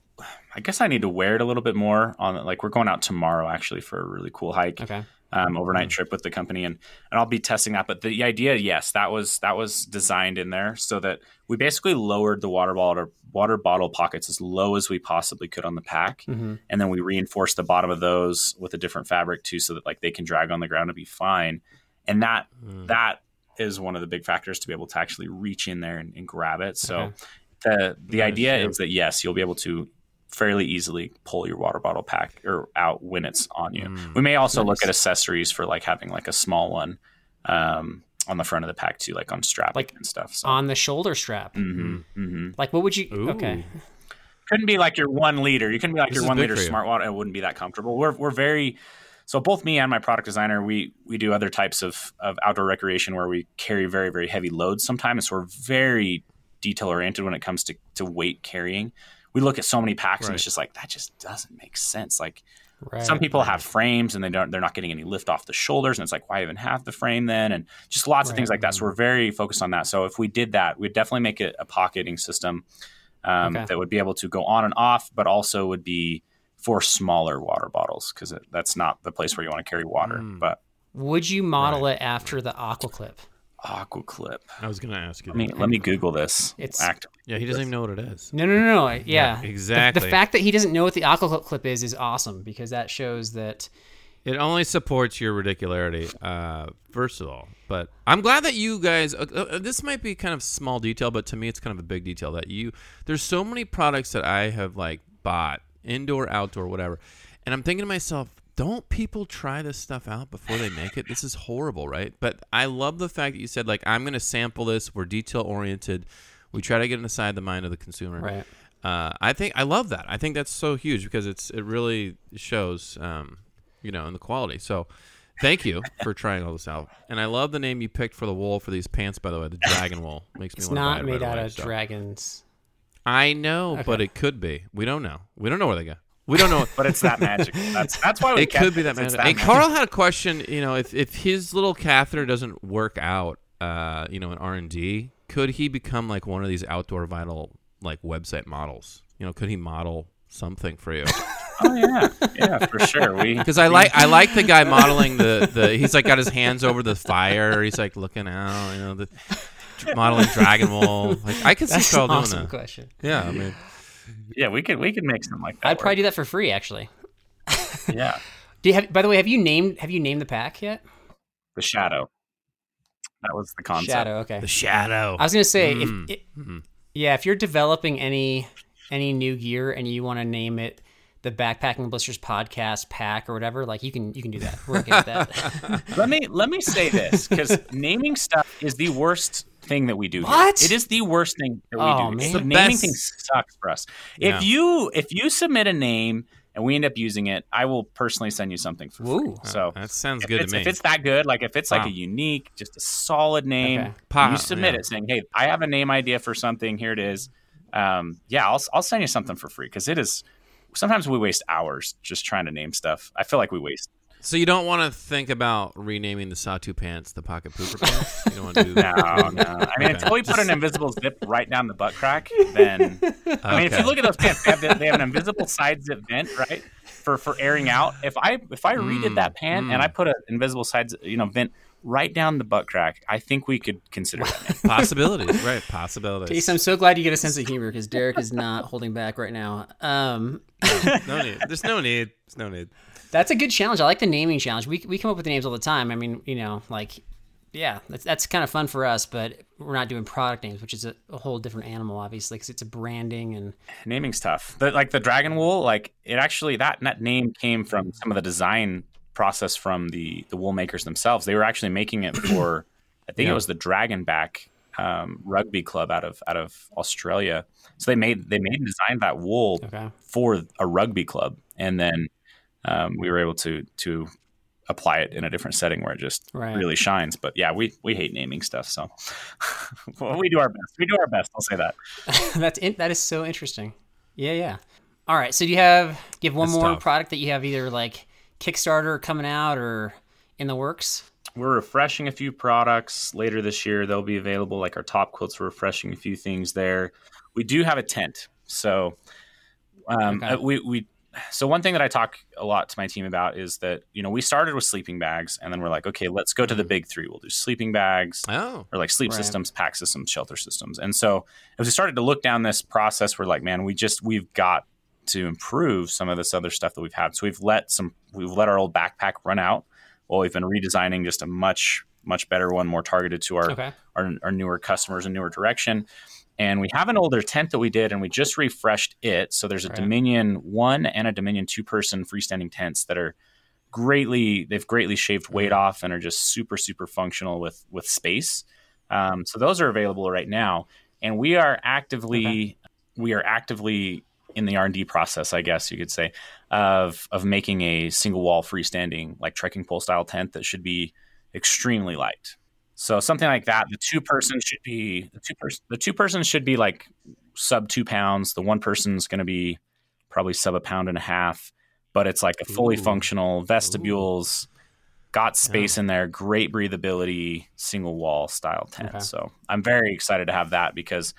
I guess I need to wear it a little bit more on like we're going out tomorrow actually for a really cool hike. Okay. Um, overnight trip with the company, and and I'll be testing that. But the idea, yes, that was that was designed in there so that we basically lowered the water bottle water bottle pockets as low as we possibly could on the pack, Mm-hmm. and then we reinforced the bottom of those with a different fabric too, so that like they can drag on the ground and be fine. And that Mm. that is one of the big factors to be able to actually reach in there and, and grab it. So Okay. the the Nice, idea yeah. is that yes, you'll be able to fairly easily pull your water bottle pack or out when it's on you. Mm. We may also look at accessories for like having like a small one um, on the front of the pack too, like on strap Like and stuff. So. On the shoulder strap. hmm hmm Like what would you? Ooh. Okay. Couldn't be like your one liter. You couldn't be like This your one big liter you. smart water. It wouldn't be that comfortable. We're we're very so both me and my product designer we we do other types of of outdoor recreation where we carry very very heavy loads sometimes. So we're very detail oriented when it comes to to weight carrying. We look at so many packs and it's just like that just doesn't make sense. Like Right. some people have frames and they don't they're not getting any lift off the shoulders and it's like why even have the frame then and just lots of things like that so we're very focused on that so if we did that we'd definitely make it a pocketing system um, Okay. that would be able to go on and off but also would be for smaller water bottles because that's not the place where you want to carry water Mm. but Would you model it after the aqua clip? Aqua clip I was gonna ask you. let me that. let me google this It's- actively Yeah, he doesn't even know what it is. No, no, no, no. Yeah, The- exactly. The, fact that he doesn't know what the aqua clip is is awesome because that shows that. It only supports your ridicularity, uh, first of all. But I'm glad that you guys. Uh, uh, this might be kind of small detail, but to me, it's kind of a big detail that you. There's so many products that I have like bought, indoor, outdoor, whatever, and I'm thinking to myself, don't people try this stuff out before they make it? This is horrible, right? But I love the fact that you said like, I'm gonna sample this. We're detail oriented. We try to get inside the mind of the consumer. Right. Uh, I think I love that. I think that's so huge because it's it really shows, um, you know, in the quality. So, thank you for trying all this out. And I love the name you picked for the wool for these pants. By the way, the dragon wool makes me It's to not made right out away, of so. dragons. I know, but it could be. We don't know. We don't know where they go. We don't know. [LAUGHS] but it's that magic that's that's why we it could be that It's that Hey, magic. Carl had a question. You know, if if his little catheter doesn't work out, uh, you know, in R and D, could he become like one of these outdoor vital like website models? You know, could he model something for you? [LAUGHS] oh yeah yeah for sure we Because I like I like the guy modeling the, the he's like got his hands over the fire. He's like looking out, you know, the modeling Dragon Ball. Like I could see Carl an doing awesome that. question. Yeah, I mean, yeah we could we could make something like that I'd probably do that for free, actually. [LAUGHS] yeah Do you have? By the way, have you named have you named the pack yet? the shadow that was the concept Shadow. Okay. the shadow. I was gonna say Mm. if it, Mhm. yeah, if you're developing any any new gear and you want to name it the backpacking blisters podcast pack or whatever, like you can you can do that. We're okay with that. [LAUGHS] let me let me say this because [LAUGHS] naming stuff is the worst thing that we do. here. It is the worst thing that we Oh, do. man. So The naming best- things sucks for us. Yeah. If you if you submit a name and we end up using it, I will personally send you something for free. Ooh. So that sounds good to me. if it's that good, like if it's like a unique, just a solid name, Okay. Pa- you submit yeah. it saying, "Hey, I have a name idea for something. Here it is." Um, yeah, I'll I'll send you something for free because it is. Sometimes we waste hours just trying to name stuff. I feel like we waste. So you don't want to think about renaming the Satu pants the pocket pooper [LAUGHS] pants. You don't want to do No, that. no. I mean, Okay. until we put an invisible zip right down the butt crack, [LAUGHS] then I mean, if you look at those pants, they have, the, they have an invisible side zip vent, right, for for airing out. If I if I redid Mm, that pant and I put an invisible side, you know, vent right down the butt crack, I think we could consider that name. [LAUGHS] possibilities, right? Possibilities. Tayson, I'm so glad you get a sense of humor because Derek is not holding back right now. Um, no need. There's no need. There's no need. That's a good challenge. I like the naming challenge. We we come up with the names all the time. I mean, you know, like yeah, that's that's kind of fun for us, but we're not doing product names, which is a, a whole different animal, obviously, because it's a branding and Naming's tough. The, like the dragon wool, like it actually that that name came from some of the design process from the the wool makers themselves. They were actually making it [COUGHS] for, I think Yeah. it was the Dragonback um, rugby club out of out of Australia. So they made they made and designed that wool okay. for a rugby club, and then um, we were able to to apply it in a different setting where it just Right. really shines. But yeah, we we hate naming stuff, so [LAUGHS] well, we do our best. We do our best. I'll say that. [LAUGHS] That's in, that is so interesting. Yeah, yeah. All right. So do you have give one That's more tough. product that you have either like Kickstarter coming out or in the works? We're refreshing a few products later this year. They'll be available, like our top quilts. We're refreshing a few things there. We do have a tent, so um, Okay. uh, we we. So one thing that I talk a lot to my team about is that you know we started with sleeping bags, and then we're like, okay, let's go to the mm-hmm. big three. We'll do sleeping bags, Oh, or like sleep Right. systems, pack systems, shelter systems. And so as we started to look down this process, we're like, man, we just we've got to improve some of this other stuff that we've had. So we've let some we've let our old backpack run out while we've been redesigning just a much much better one, more targeted to our Okay. our, our newer customers and newer direction. And we have an older tent that we did, and we just refreshed it. So there's a Right. Dominion one and a Dominion two person freestanding tents that are greatly they've greatly shaved weight off and are just super super functional with with space. Um, so those are available right now, and we are actively we are actively in the R and D process, I guess you could say, of of making a single wall freestanding like trekking pole style tent that should be extremely light. So something like that. The two person should be the two person the two person should be like sub two pounds. The one person's going to be probably sub a pound and a half, but it's like a fully Ooh. functional vestibules, got space in there, great breathability, single wall style tent. Okay. So I'm very excited to have that because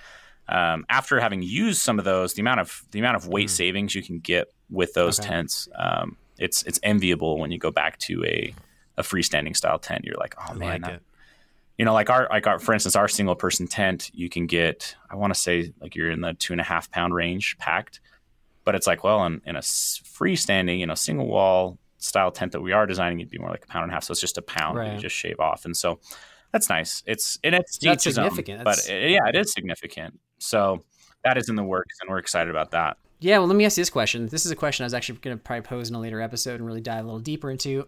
um, after having used some of those, the amount of the amount of weight Mm. savings you can get with those Okay. tents, um, it's it's enviable when you go back to a a freestanding style tent. You're like, oh I man, like that- it. You know, like our like our for instance, our single person tent, you can get I want to say like you're in the two and a half pound range packed, but it's like well in, in a freestanding, you know, single wall style tent that we are designing, it'd be more like a pound and a half. So it's just a pound that Right. you just shave off, and so that's nice. It's and it's That's his own, significant. but it- uh, yeah, it is significant. So that is in the works, and we're excited about that. Yeah, well, let me ask you this question. This is a question I was actually going to probably pose in a later episode and really dive a little deeper into.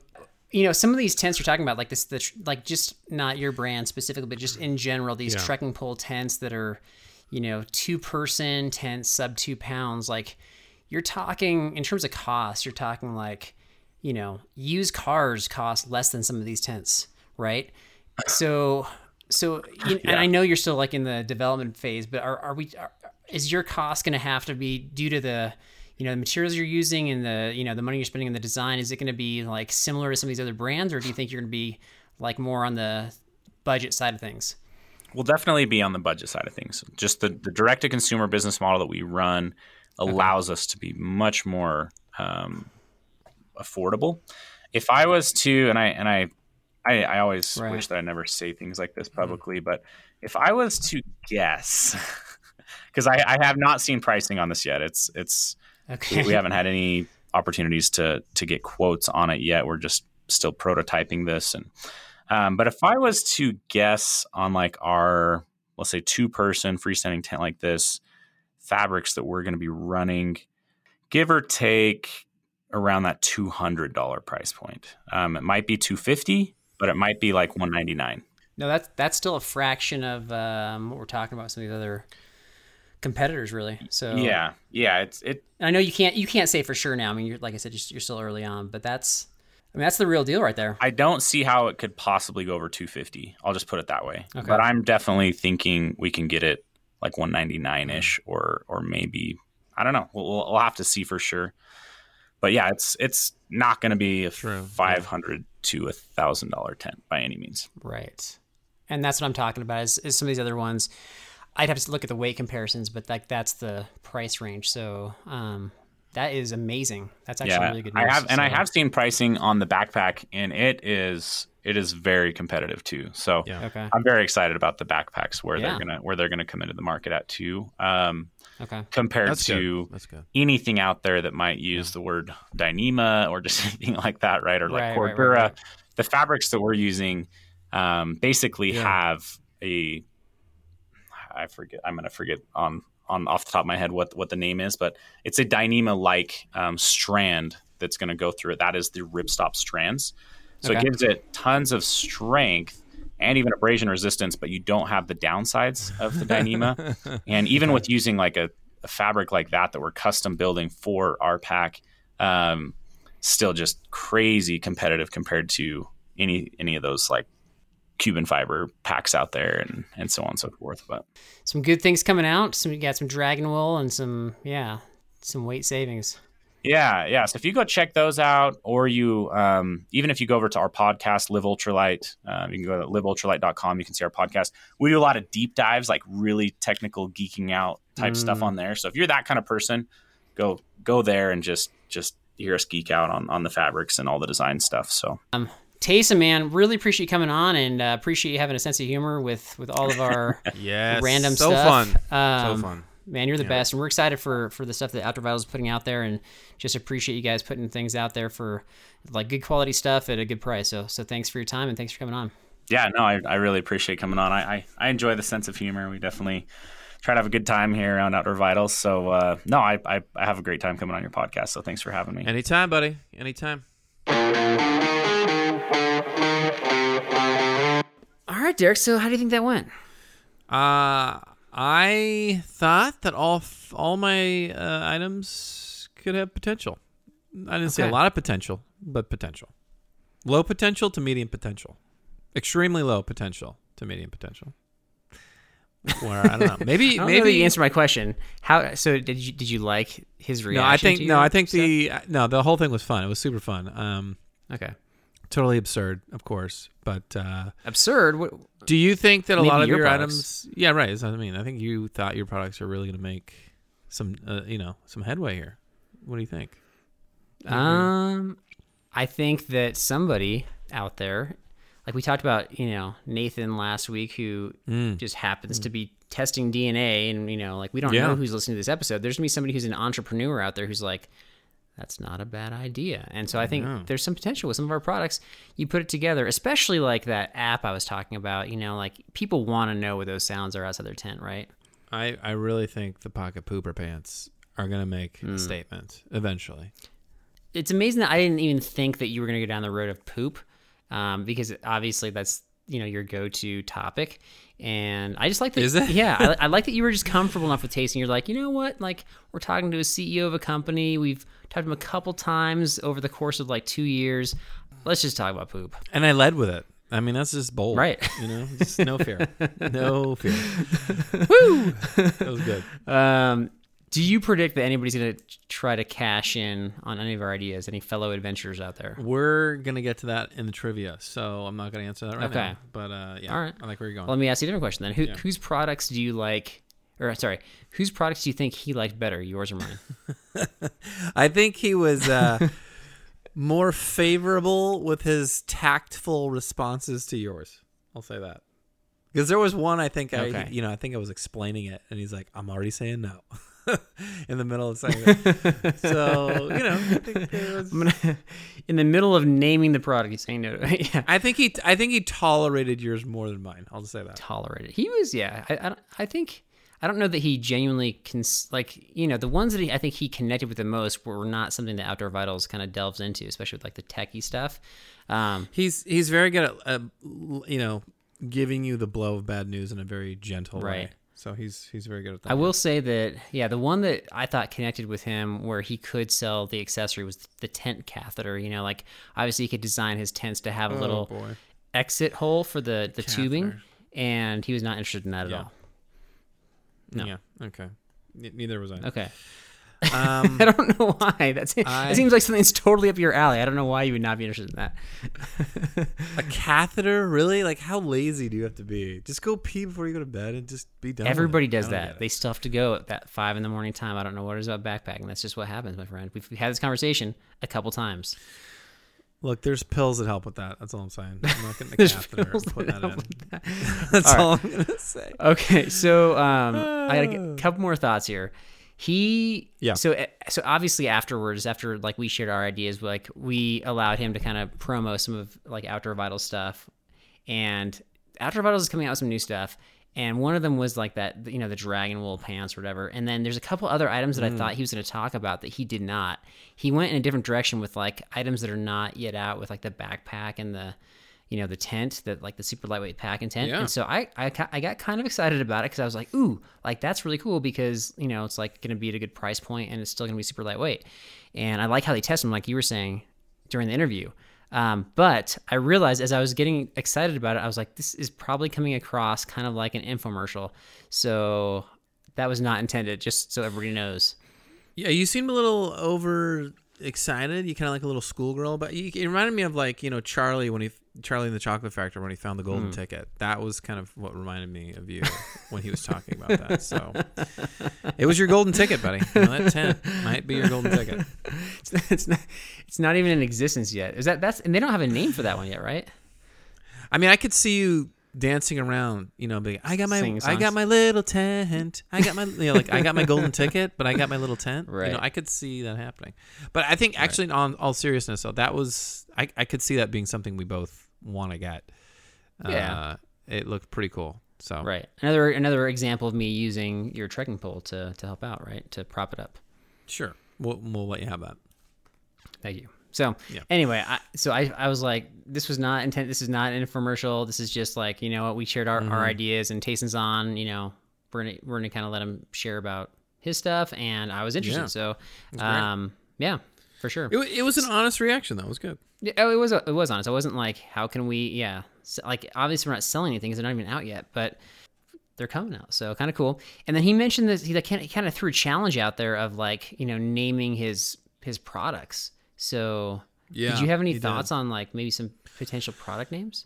You know, some of these tents you're talking about, like this, the, like just not your brand specifically, but just in general, these Yeah. trekking pole tents that are, you know, two person tents, sub two pounds. Like, you're talking in terms of cost, you're talking like, you know, used cars cost less than some of these tents, right? So, so, you, and I know you're still like in the development phase, but are, are we, are, is your cost going to have to be due to the, you know, the materials you're using and the, you know, the money you're spending in the design? Is it going to be like similar to some of these other brands, or do you think you're going to be like more on the budget side of things? We'll definitely be on the budget side of things. Just the, the direct to consumer business model that we run allows us to be much more um, affordable. If I was to, and I and I, I, I always Right. wish that I never say things like this publicly, but if I was to guess, [LAUGHS] because I, I have not seen pricing on this yet. It's it's Okay. we, we haven't had any opportunities to to get quotes on it yet. We're just still prototyping this, and um, but if I was to guess on like our let's say two person freestanding tent like this, fabrics that we're going to be running, give or take around that two hundred dollar price point. Um, it might be two fifty, but it might be like one ninety nine. No, that's that's still a fraction of um, what we're talking about. Some of these other competitors, really. So Yeah, yeah. It's it. I know you can't you can't say for sure now. I mean, you're like I said, you're, you're still early on, but that's I mean that's the real deal right there. I don't see how it could possibly go over two fifty. I'll just put it that way. Okay. But I'm definitely thinking we can get it like one ninety nine ish, or or maybe I don't know. We'll, we'll we'll have to see for sure. But yeah, it's it's not going to be a True, yeah. five hundred to a thousand dollar tent by any means. Right. And that's what I'm talking about is, is some of these other ones. I'd have to look at the weight comparisons, but like that's the price range. So um, that is amazing. That's actually yeah, really good news. I have and I have seen pricing on the backpack, and it is it is very competitive too. So Yeah. Okay. I'm very excited about the backpacks where Yeah. they're gonna where they're gonna come into the market at too. Um, Okay. compared That's to good. That's good. anything out there that might use the word Dyneema or just [LAUGHS] anything like that, right? Or like Right, right, Cordura. right, right. The fabrics that we're using um, basically Yeah. have a I forget I'm gonna forget on on off the top of my head what what the name is, but it's a Dyneema like um, strand that's gonna go through it. That is the ripstop strands. So Okay. it gives it tons of strength and even abrasion resistance, but you don't have the downsides of the Dyneema. [LAUGHS] and even with using like a, a fabric like that that we're custom building for our pack, um, still just crazy competitive compared to any any of those like Cuben fiber packs out there and and so on and so forth. But Some good things coming out. Some you got some dragon wool and some yeah, some weight savings. Yeah, yeah. So if you go check those out, or you, um, even if you go over to our podcast, Live Ultralight, um, you can go to liveultralight.com. You can see our podcast. We do a lot of deep dives, like really technical geeking out type stuff on there. So if you're that kind of person, go go there and just just hear us geek out on on the fabrics and all the design stuff. So Tayson, man, really appreciate you coming on and uh, appreciate you having a sense of humor with with all of our [LAUGHS] Yes. random so stuff. fun. Um, so fun. Man, you're the best, and we're excited for for the stuff that Outdoor Vitals is putting out there, and just appreciate you guys putting things out there for like good quality stuff at a good price. So so thanks for your time and thanks for coming on. yeah, no, I, I really appreciate coming on. I, I I enjoy the sense of humor. We definitely try to have a good time here around Outdoor Vitals. So uh, no, I, I I have a great time coming on your podcast. So thanks for having me. Anytime, buddy. Anytime. Right, Derek. So how do you think that went? Uh, I thought that all f- all my uh, items could have potential. I didn't say a lot of potential, but potential. Low potential to medium potential. Extremely low potential to medium potential. Where I don't know. Maybe [LAUGHS] don't maybe you answered my question. How? So did you did you like his reaction? no. I think no. I think stuff? the no. The whole thing was fun. It was super fun. Um, okay totally absurd, of course. But uh, absurd. What, do you think that a lot of your your, items? Yeah, right. That's what I mean. I think you thought your products are really going to make some, uh, you know, some headway here. What do you think? Um, I think that somebody out there, like we talked about, you know, Nathan last week, who Mm. just happens to be testing DNA, and you know, like we don't Yeah. know who's listening to this episode. There's gonna be somebody who's an entrepreneur out there who's like, that's not a bad idea. And so I think there's some potential with some of our products. You put it together, especially like that app I was talking about. You know, like people want to know what those sounds are outside their tent, right? I, I really think the pocket pooper pants are going to make Hmm. a statement eventually. it's amazing that I didn't even think that you were going to go down the road of poop, um, because obviously that's you know your go-to topic, and I just like that. Is it? Yeah, I, [LAUGHS] I like that you were just comfortable enough with Tayson. You're like, you know what? Like we're talking to a CEO of a company. We've talked to him a couple times over the course of like two years. Let's just talk about poop. And I led with it. I mean, that's just bold. Right. You know, just no fear. [LAUGHS] no fear. Woo! [LAUGHS] That was good. Um, do you predict that anybody's going to try to cash in on any of our ideas? Any fellow adventurers out there? We're going to get to that in the trivia. So I'm not going to answer that right Okay. now. But uh, yeah, All right. I like where you're going. Well, let me ask you a different question then. Who, Yeah. Whose products do you like? Or sorry, whose products do you think he liked better, yours or mine? [LAUGHS] I think he was uh, [LAUGHS] more favorable with his tactful responses to yours. I'll say that because there was one I think I, Okay. you know, I think I was explaining it, and he's like, "I'm already saying no." [LAUGHS] [LAUGHS] In the middle of saying it. so you know, I think was- gonna, in the middle of naming the product, he's saying no. [LAUGHS] yeah, I think he, I think he tolerated yours more than mine. I'll just say that. tolerated. He was, yeah. I, I, I think, I don't know that he genuinely can like you know the ones that he, I think he connected with the most were not something that Outdoor Vitals kind of delves into, especially with like the techie stuff. Um, He's he's very good at uh, you know giving you the blow of bad news in a very gentle way. So he's he's very good at that. I will say that yeah, the one that I thought connected with him where he could sell the accessory was the tent catheter. You know, like obviously he could design his tents to have a oh, little Oh, boy. exit hole for the the tubing, and he was not interested in that at Yeah. all. No. Yeah. Okay. N- neither was I. Okay. Um, [LAUGHS] I don't know why. That's I- it seems like something that's totally up your alley. I don't know why you would not be interested in that. a catheter, really? Like, how lazy do you have to be? Just go pee before you go to bed and just be done. Everybody does that. They still have to go at that five in the morning time. I don't know what it is about backpacking. That's just what happens, my friend. We've had this conversation a couple times. Look, there's pills that help with that. That's all I'm saying. I'm not getting a [LAUGHS] catheter and putting that that, in. [LAUGHS] That's All all I'm gonna say. Okay, so um, I got a [SIGHS] couple more thoughts here. He, Yeah. So eh, so obviously afterwards, after like we shared our ideas, like we allowed him to kind of promo some of like Outdoor Vital stuff, and Outdoor Vitals is coming out with some new stuff. And one of them was like that, you know, the dragon wool pants or whatever. And then there's a couple other items that I thought he was going to talk about that he did not. He went in a different direction with like items that are not yet out, with like the backpack and the, you know, the tent, that like the super lightweight pack and tent. Yeah. And so I, I, I got kind of excited about it because I was like, ooh, like that's really cool because you know it's like going to be at a good price point and it's still going to be super lightweight. And I like how they test them, like you were saying during the interview. Um, but I realized as I was getting excited about it, I was like, this is probably coming across kind of like an infomercial. So that was not intended, just so everybody knows. Yeah, you seemed a little over excited. You kind of like a little schoolgirl, but you, it reminded me of like you know Charlie when he Charlie in the Chocolate Factory when he found the golden hmm. ticket. That was kind of what reminded me of you when he was talking about that. So [LAUGHS] it was your golden ticket, buddy. You know, that tent might be your golden ticket. [LAUGHS] It's, it's not, it's not even in existence yet. Is that that's and they don't have a name for that one yet, right? I mean, I could see you dancing around, you know, being, I got my, I got my little tent. I got my, you know, like I got my golden ticket, but I got my little tent. You Right. know, I could see that happening. But I think actually, on all seriousness, though, that was, I, I could see that being something we both want to get. Yeah. Uh, it looked pretty cool. So Right. Another another example of me using your trekking pole to to help out, right? To prop it up. sure, we'll, we'll let you have that. Thank you. So Yeah. anyway, I, so I, I was like, this was not intent. This is not an infomercial. This is just like you know what we shared our, Mm-hmm. our ideas and Tayson's on. You know, we're gonna we're gonna kind of let him share about his stuff, and I was interested. Yeah. So, um, yeah, for sure. It, it was an honest reaction, though. It was good. Yeah, oh, it was it was honest. I wasn't like, how can we? Yeah, so, like obviously we're not selling anything because they're not even out yet, but they're coming out, so kind of cool. And then he mentioned this. He like, kind of threw a challenge out there of like you know naming his his products. So Yeah, did you have any he did. thoughts on like maybe some potential product names?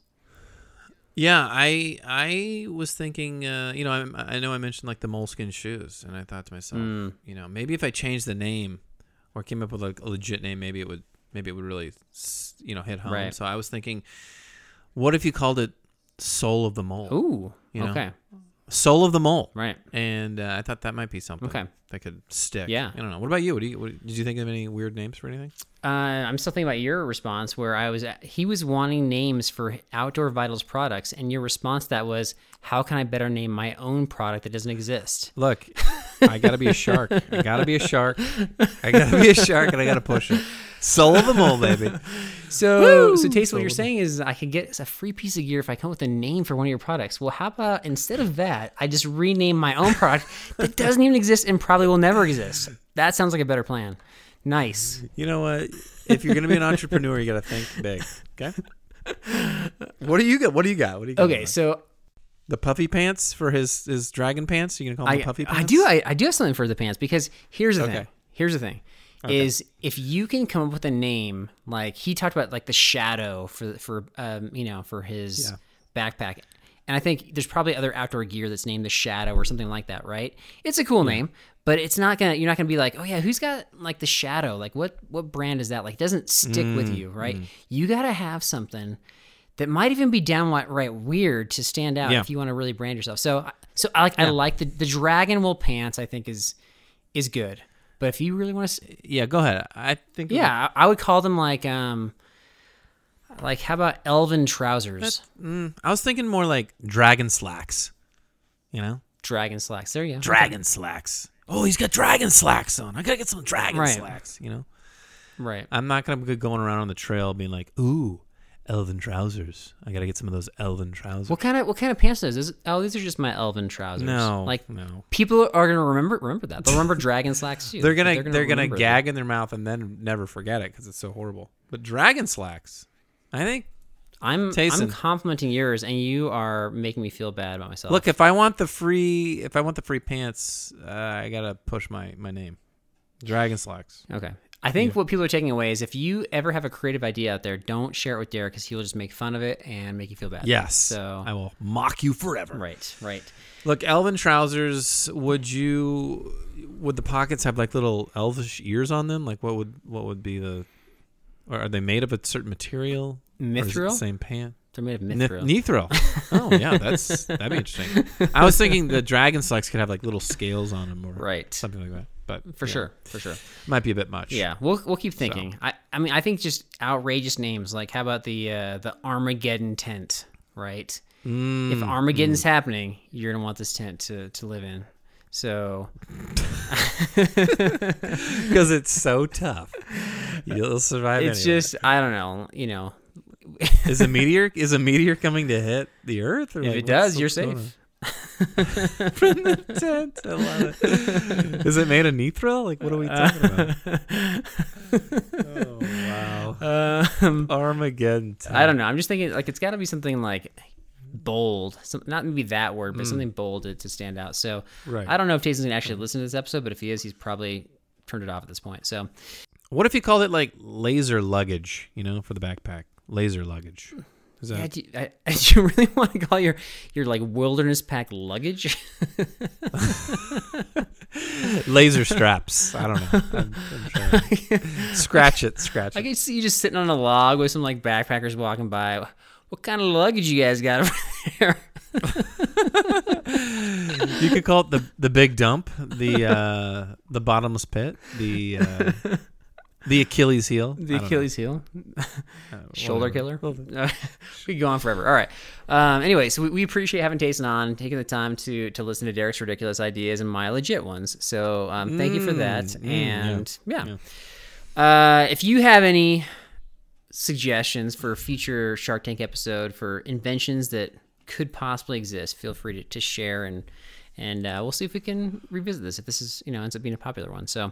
Yeah, I I was thinking, uh, you know, I, I know I mentioned like the moleskin shoes, and I thought to myself, Mm. you know, maybe if I change the name or came up with like a legit name, maybe it would maybe it would really, you know, hit home. Right. So I was thinking, what if you called it Soul of the Mole? Ooh, You know? okay, Soul of the Mole. right. And uh, I thought that might be something Okay. that could stick. Yeah. I don't know. What about you? What do you? What, did you think of any weird names for anything? Uh, I'm still thinking about your response where I was he was wanting names for outdoor vitals products, and your response to that was, "How can I better name my own product that doesn't exist?" Look, I gotta be a shark. I gotta be a shark. I gotta be a shark, and I gotta push it. [LAUGHS] Soul of the Mole, baby. [LAUGHS] So, so taste what you're saying is I could get a free piece of gear if I come with a name for one of your products. Well, how about instead of that, I just rename my own product [LAUGHS] that doesn't even exist and probably will never exist. That sounds like a better plan. Nice. You know what? If you're gonna be an entrepreneur, you gotta think big. Okay. What do you got? What do you got? What do you got? Okay, so the puffy pants for his his dragon pants. You gonna call them I, the puffy pants? I do I, I do have something for the pants because here's the thing. Here's the thing. Is if you can come up with a name like he talked about like the shadow for for um you know for his Yeah. backpack. And I think there's probably other outdoor gear that's named the Shadow or something like that, right? It's a cool name, but it's not gonna. You're not gonna be like, oh yeah, who's got like the Shadow? Like what what brand is that? Like it doesn't stick with Mm, you, right? You gotta have something that might even be downright right weird to stand out Yeah. if you want to really brand yourself. So so I like I like the the dragon wool pants. I think is is good, but if you really want to, Yeah, go ahead. I think. yeah, I, I would call them like um like how about elven trousers? Mm, I was thinking more like dragon slacks. You know, Dragon slacks. There you go. Dragon slacks. Oh, he's got dragon slacks on. I gotta get some dragon Right. slacks. You know, Right. I'm not gonna be going around on the trail being like, ooh, elven trousers. I gotta get some of those elven trousers. What kind of what kind of pants is this? Oh, these are just my elven trousers. No, like no. people are gonna remember remember that. They'll remember dragon slacks too. They're gonna they're gonna, remember gag in their mouth and then never forget it because it's so horrible. But dragon slacks, I think. I'm. I'm complimenting yours, and you are making me feel bad about myself. Look, if I want the free if I want the free pants, uh, I gotta push my my name. Dragon slacks. Okay. I think what people are taking away is if you ever have a creative idea out there, don't share it with Derek because he will just make fun of it and make you feel bad. Yes. So I will mock you forever. right, right. Look, elven trousers. Would you? Would the pockets have like little elvish ears on them? Like what would what would be the? Or are they made of a certain material? Or is it Mithril? the same pant. They're made of mithril. Mithril. [LAUGHS] oh yeah, that's that'd be interesting. I was thinking the dragon slacks could have like little scales on them or Right. something like that. But for yeah, sure, for sure. might be a bit much. Yeah, we'll we'll keep thinking. I I mean, I think just outrageous names like how about the uh, the Armageddon tent, right? Mm, if Armageddon's happening, you're gonna want this tent to to live in. So [LAUGHS] because it's so tough. You'll survive. it's anyway. just I don't know, you know. is a [LAUGHS] meteor is a meteor coming to hit the Earth? Or If like, it does, you're safe. [LAUGHS] From the tent. I love it. [LAUGHS] Is it made of Mithril? Like, what are we talking about? [LAUGHS] oh, wow. Um, Armageddon. I don't know. I'm just thinking like it's got to be something like bold, some, not maybe that word, but something bold to, to stand out. So Right. I don't know if Tayson's gonna actually listen to this episode, but if he is, he's probably turned it off at this point. So What if you called it like laser luggage, you know, for the backpack? Laser luggage. Is that yeah, do, you, I, [LAUGHS] do you really [LAUGHS] want to call your your like wilderness pack luggage? [LAUGHS] laser straps? I don't know. I'm, I'm. Scratch it, scratch it. I can see you just sitting on a log with some like backpackers walking by. What kind of luggage you guys got over there? You could call it the the big dump, the uh, the bottomless pit, the uh, the Achilles heel. The don't know. Achilles heel, [LAUGHS] shoulder killer. we could [LAUGHS] go on forever. All right. Um, anyway, so we, we appreciate having Tayson on, taking the time to to listen to Derek's ridiculous ideas and my legit ones. So um, thank you for that. Mm, mm, yeah, and yeah, Uh, if you have any suggestions for a future Shark Tank episode for inventions that could possibly exist, feel free to, to share and and uh, we'll see if we can revisit this if this is you know ends up being a popular one. So.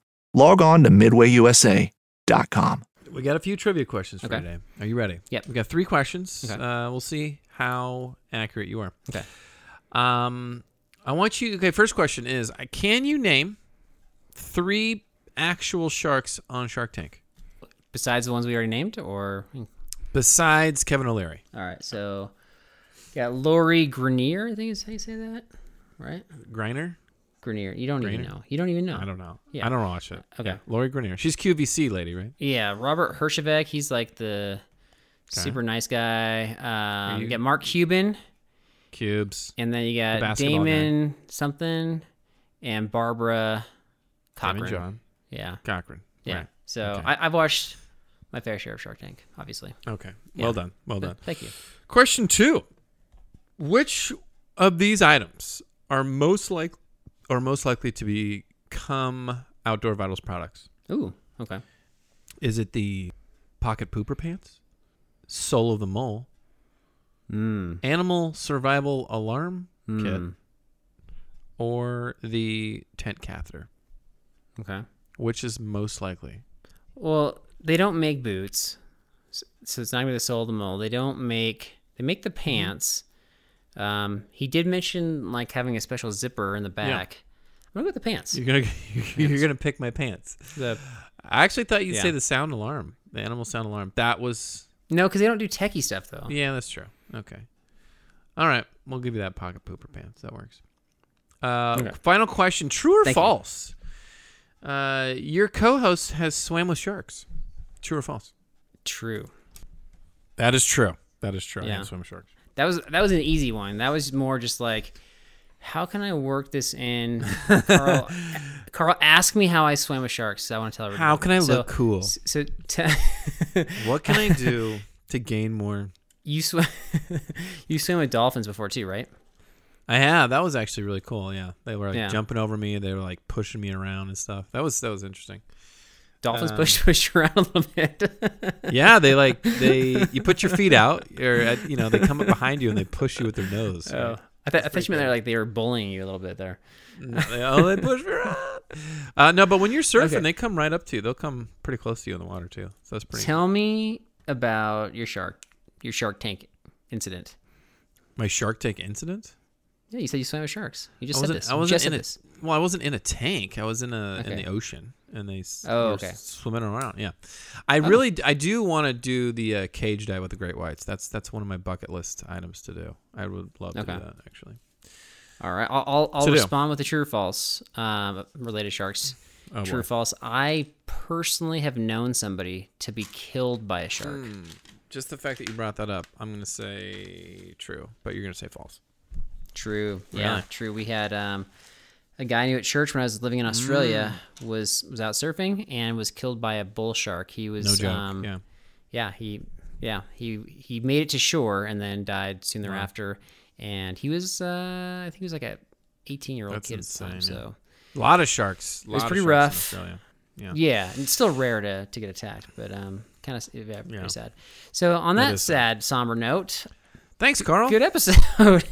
log on to midwayusa.com. We got a few trivia questions for Okay. today. Are you ready? Yep. We got three questions. Okay. Uh, we'll see how accurate you are. Okay. Um, I want you. Okay. First question is: uh, Can you name three actual sharks on Shark Tank Besides the ones we already named, or besides Kevin O'Leary? all right, so got Lori Grenier. I think is how you say that, right? Griner? Grenier. You don't even know. You don't even know. I don't know. Yeah. I don't watch it. Okay. Yeah, Lori Grenier. She's QVC lady, right? Yeah, Robert Herjavec. He's like the super nice guy. Um, you- you get Mark Cuban. Cubes. and then you got guy. Daymond something and Barbara Daymond Cochran. John. Yeah, Cochran. yeah. Right. So Okay. I, I've watched my fair share of Shark Tank, obviously. Okay. Yeah. Well done. Well done. Thank you. Question two: Which of these items are most like or most likely to become Outdoor Vitals products? Ooh, okay. Is it the pocket pooper pants, Soul of the Mole, Mm. Animal Survival Alarm Kit, Mm. or the tent catheter? Okay. Which is most likely? Well, they don't make boots, so it's not gonna be the soul of the mole. They don't make. They make the Mm-hmm. pants. Um, he did mention like having a special zipper in the back. I'm gonna go with the pants. [LAUGHS] You're gonna you're gonna pick my pants. The, I actually thought you'd say the sound alarm, the animal sound alarm. That was no, because they don't do techie stuff though. yeah, that's true. Okay, all right, we'll give you that pocket pooper pants. That works. Uh, Okay. Final question: True or Thank you. false? Uh, your co-host has swam with sharks. True or false? True. That is true. That is true. Yeah. have swum with sharks. That was that was an easy one. That was more just like, how can I work this in? Carl, [LAUGHS] Carl, ask me how I swam with sharks. I want to tell everybody. How can I So- look cool? So, t- [LAUGHS] What can I do to gain more? you swim [LAUGHS] you swim with dolphins before too, right? I have. That was actually really cool. Yeah, they were like Yeah. jumping over me. They were like pushing me around and stuff. That was that was interesting. Dolphins Um, push [LAUGHS] push around a little bit. [LAUGHS] Yeah, they like they you put your feet out, or you know they come up behind you and they push you with their nose. Oh, I, th- I thought you meant they're like they were bullying you a little bit there. They- oh, they push around. Uh, no, but when you're surfing, Okay. they come right up to you. They'll come pretty close to you in the water too. So that's pretty. Tell me about your shark, your Shark Tank incident. My Shark Tank incident. Yeah, you said you swam with sharks. You I just said wasn't. this. I wasn't in a. this. Well, I wasn't in a tank. I was in a in the ocean, and they. Oh, were okay. Swimming around. Yeah, I really, I do want to do the uh, cage dive with the great whites. That's that's one of my bucket list items to do. I would love to do that actually. All right, I'll I'll, I'll To do. respond with the true or false um, related sharks. Oh, true or false? I personally have known somebody to be killed by a shark. Hmm. Just the fact that you brought that up, I'm gonna say true, but you're gonna say false. True. Yeah, true. We had um, a guy I knew at church when I was living in Australia Mm. was was out surfing and was killed by a bull shark. He was No joke. Um, yeah. yeah, he yeah he he made it to shore and then died soon thereafter. And he was uh, I think he was like a 18 year old kid at the time. yeah. So A lot of sharks. was lot of pretty sharks in rough. Australia. Yeah. yeah, and it's still rare to to get attacked, but um, kind of yeah, pretty Yeah. sad. So on That that, sad. sad somber note, Thanks, Carl. good episode. [LAUGHS] [LAUGHS]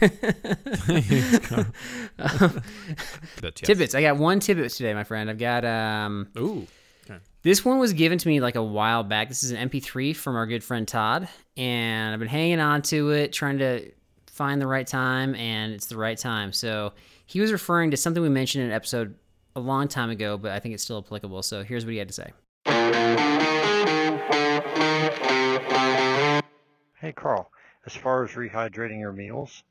But yes. tidbits. I got one tidbit today, my friend. I've got um. Ooh. This one was given to me like a while back. This is an MP3 from our good friend Todd, and I've been hanging on to it, trying to find the right time, and it's the right time. So he was referring to something we mentioned in an episode a long time ago, but I think it's still applicable. So here's what he had to say. Hey Carl, as far as rehydrating your meals,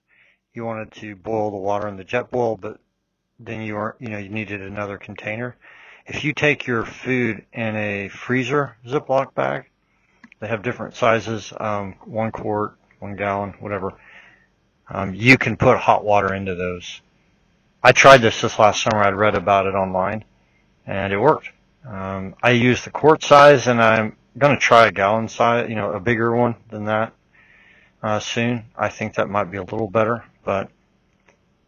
you wanted to boil the water in the Jetboil, but then you are you know you needed another container. If you take your food in a freezer Ziploc bag, they have different sizes, um, one quart, one gallon, whatever. Um, you can put hot water into those. I tried this this last summer. I'd read about it online, and it worked. Um, I used the quart size, and I'm going to try a gallon size, you know, a bigger one than that uh, soon. I think that might be a little better, but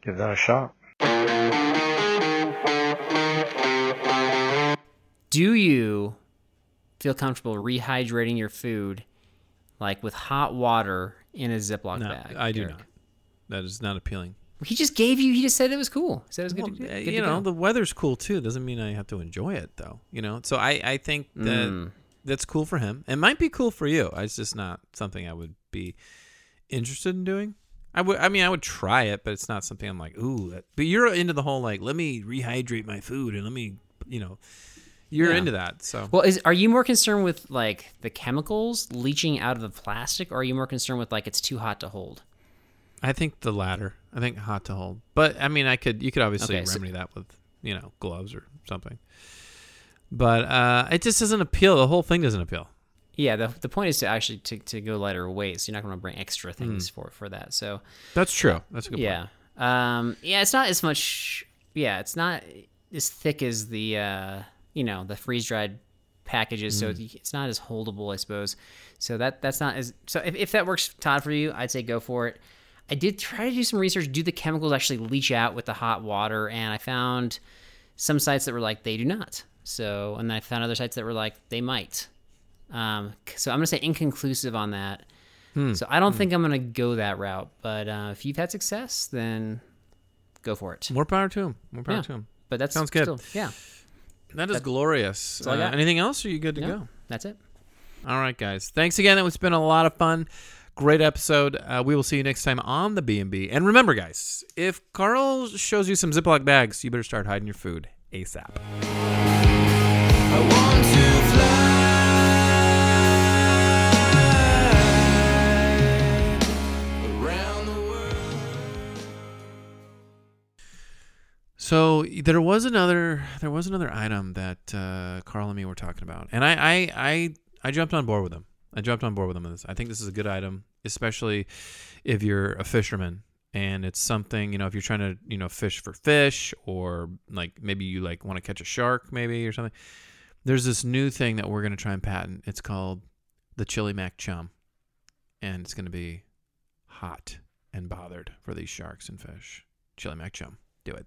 give that a shot. Do you feel comfortable rehydrating your food, like with hot water in a Ziploc No, bag? I do Eric? not. That is not appealing. He just gave you. He just said it was cool. He said it was good. To, uh, good to you know, go. the weather's cool too. Doesn't mean I have to enjoy it though. You know, so I I think that Mm. that's cool for him. It might be cool for you. It's just not something I would be interested in doing. I would. I mean, I would try it, but it's not something I'm like, ooh. That, but you're into the whole like, let me rehydrate my food and let me, you know, you're Yeah. into that. So Well, is are you more concerned with like the chemicals leaching out of the plastic, or are you more concerned with like it's too hot to hold? I think the latter. I think hot to hold. But I mean, I could you could obviously Okay, so- remedy that with you know gloves or something. But uh, it just doesn't appeal. The whole thing doesn't appeal. Yeah, the, the point is to actually to, to go lighter weight, so you're not going to bring extra things Mm. for for that. So That's true. That's a good yeah, um, yeah, it's not as much. Yeah, it's not as thick as the uh, you know the freeze dried packages, so Mm. it's not as holdable, I suppose. So that that's not as so. If, if that works, Todd, for you, I'd say go for it. I did try to do some research. Do the chemicals actually leach out with the hot water? And I found some sites that were like they do not. So, and then I found other sites that were like they might. Um, so I'm gonna say inconclusive on that. Hmm. So I don't think I'm gonna go that route. But uh, if you've had success, then go for it. More power to him. More power Yeah. to him. But that Sounds good. Still, yeah, That is glorious. that's all I Uh, anything else? Or are you good to No, go? that's it. All right, guys. Thanks again. It's been a lot of fun. Great episode. Uh, we will see you next time on the B&B. And remember, guys, if Carl shows you some Ziploc bags, you better start hiding your food ASAP. So there was another there was another item that uh, Carl and me were talking about, and I, I I I jumped on board with him. I jumped on board with him on this. I think this is a good item, especially if you're a fisherman and it's something you know if you're trying to you know fish for fish or like maybe you like want to catch a shark maybe or something. There's this new thing that we're gonna try and patent. It's called the Chili Mac Chum, and it's gonna be hot and bothered for these sharks and fish. Chili Mac Chum, do it.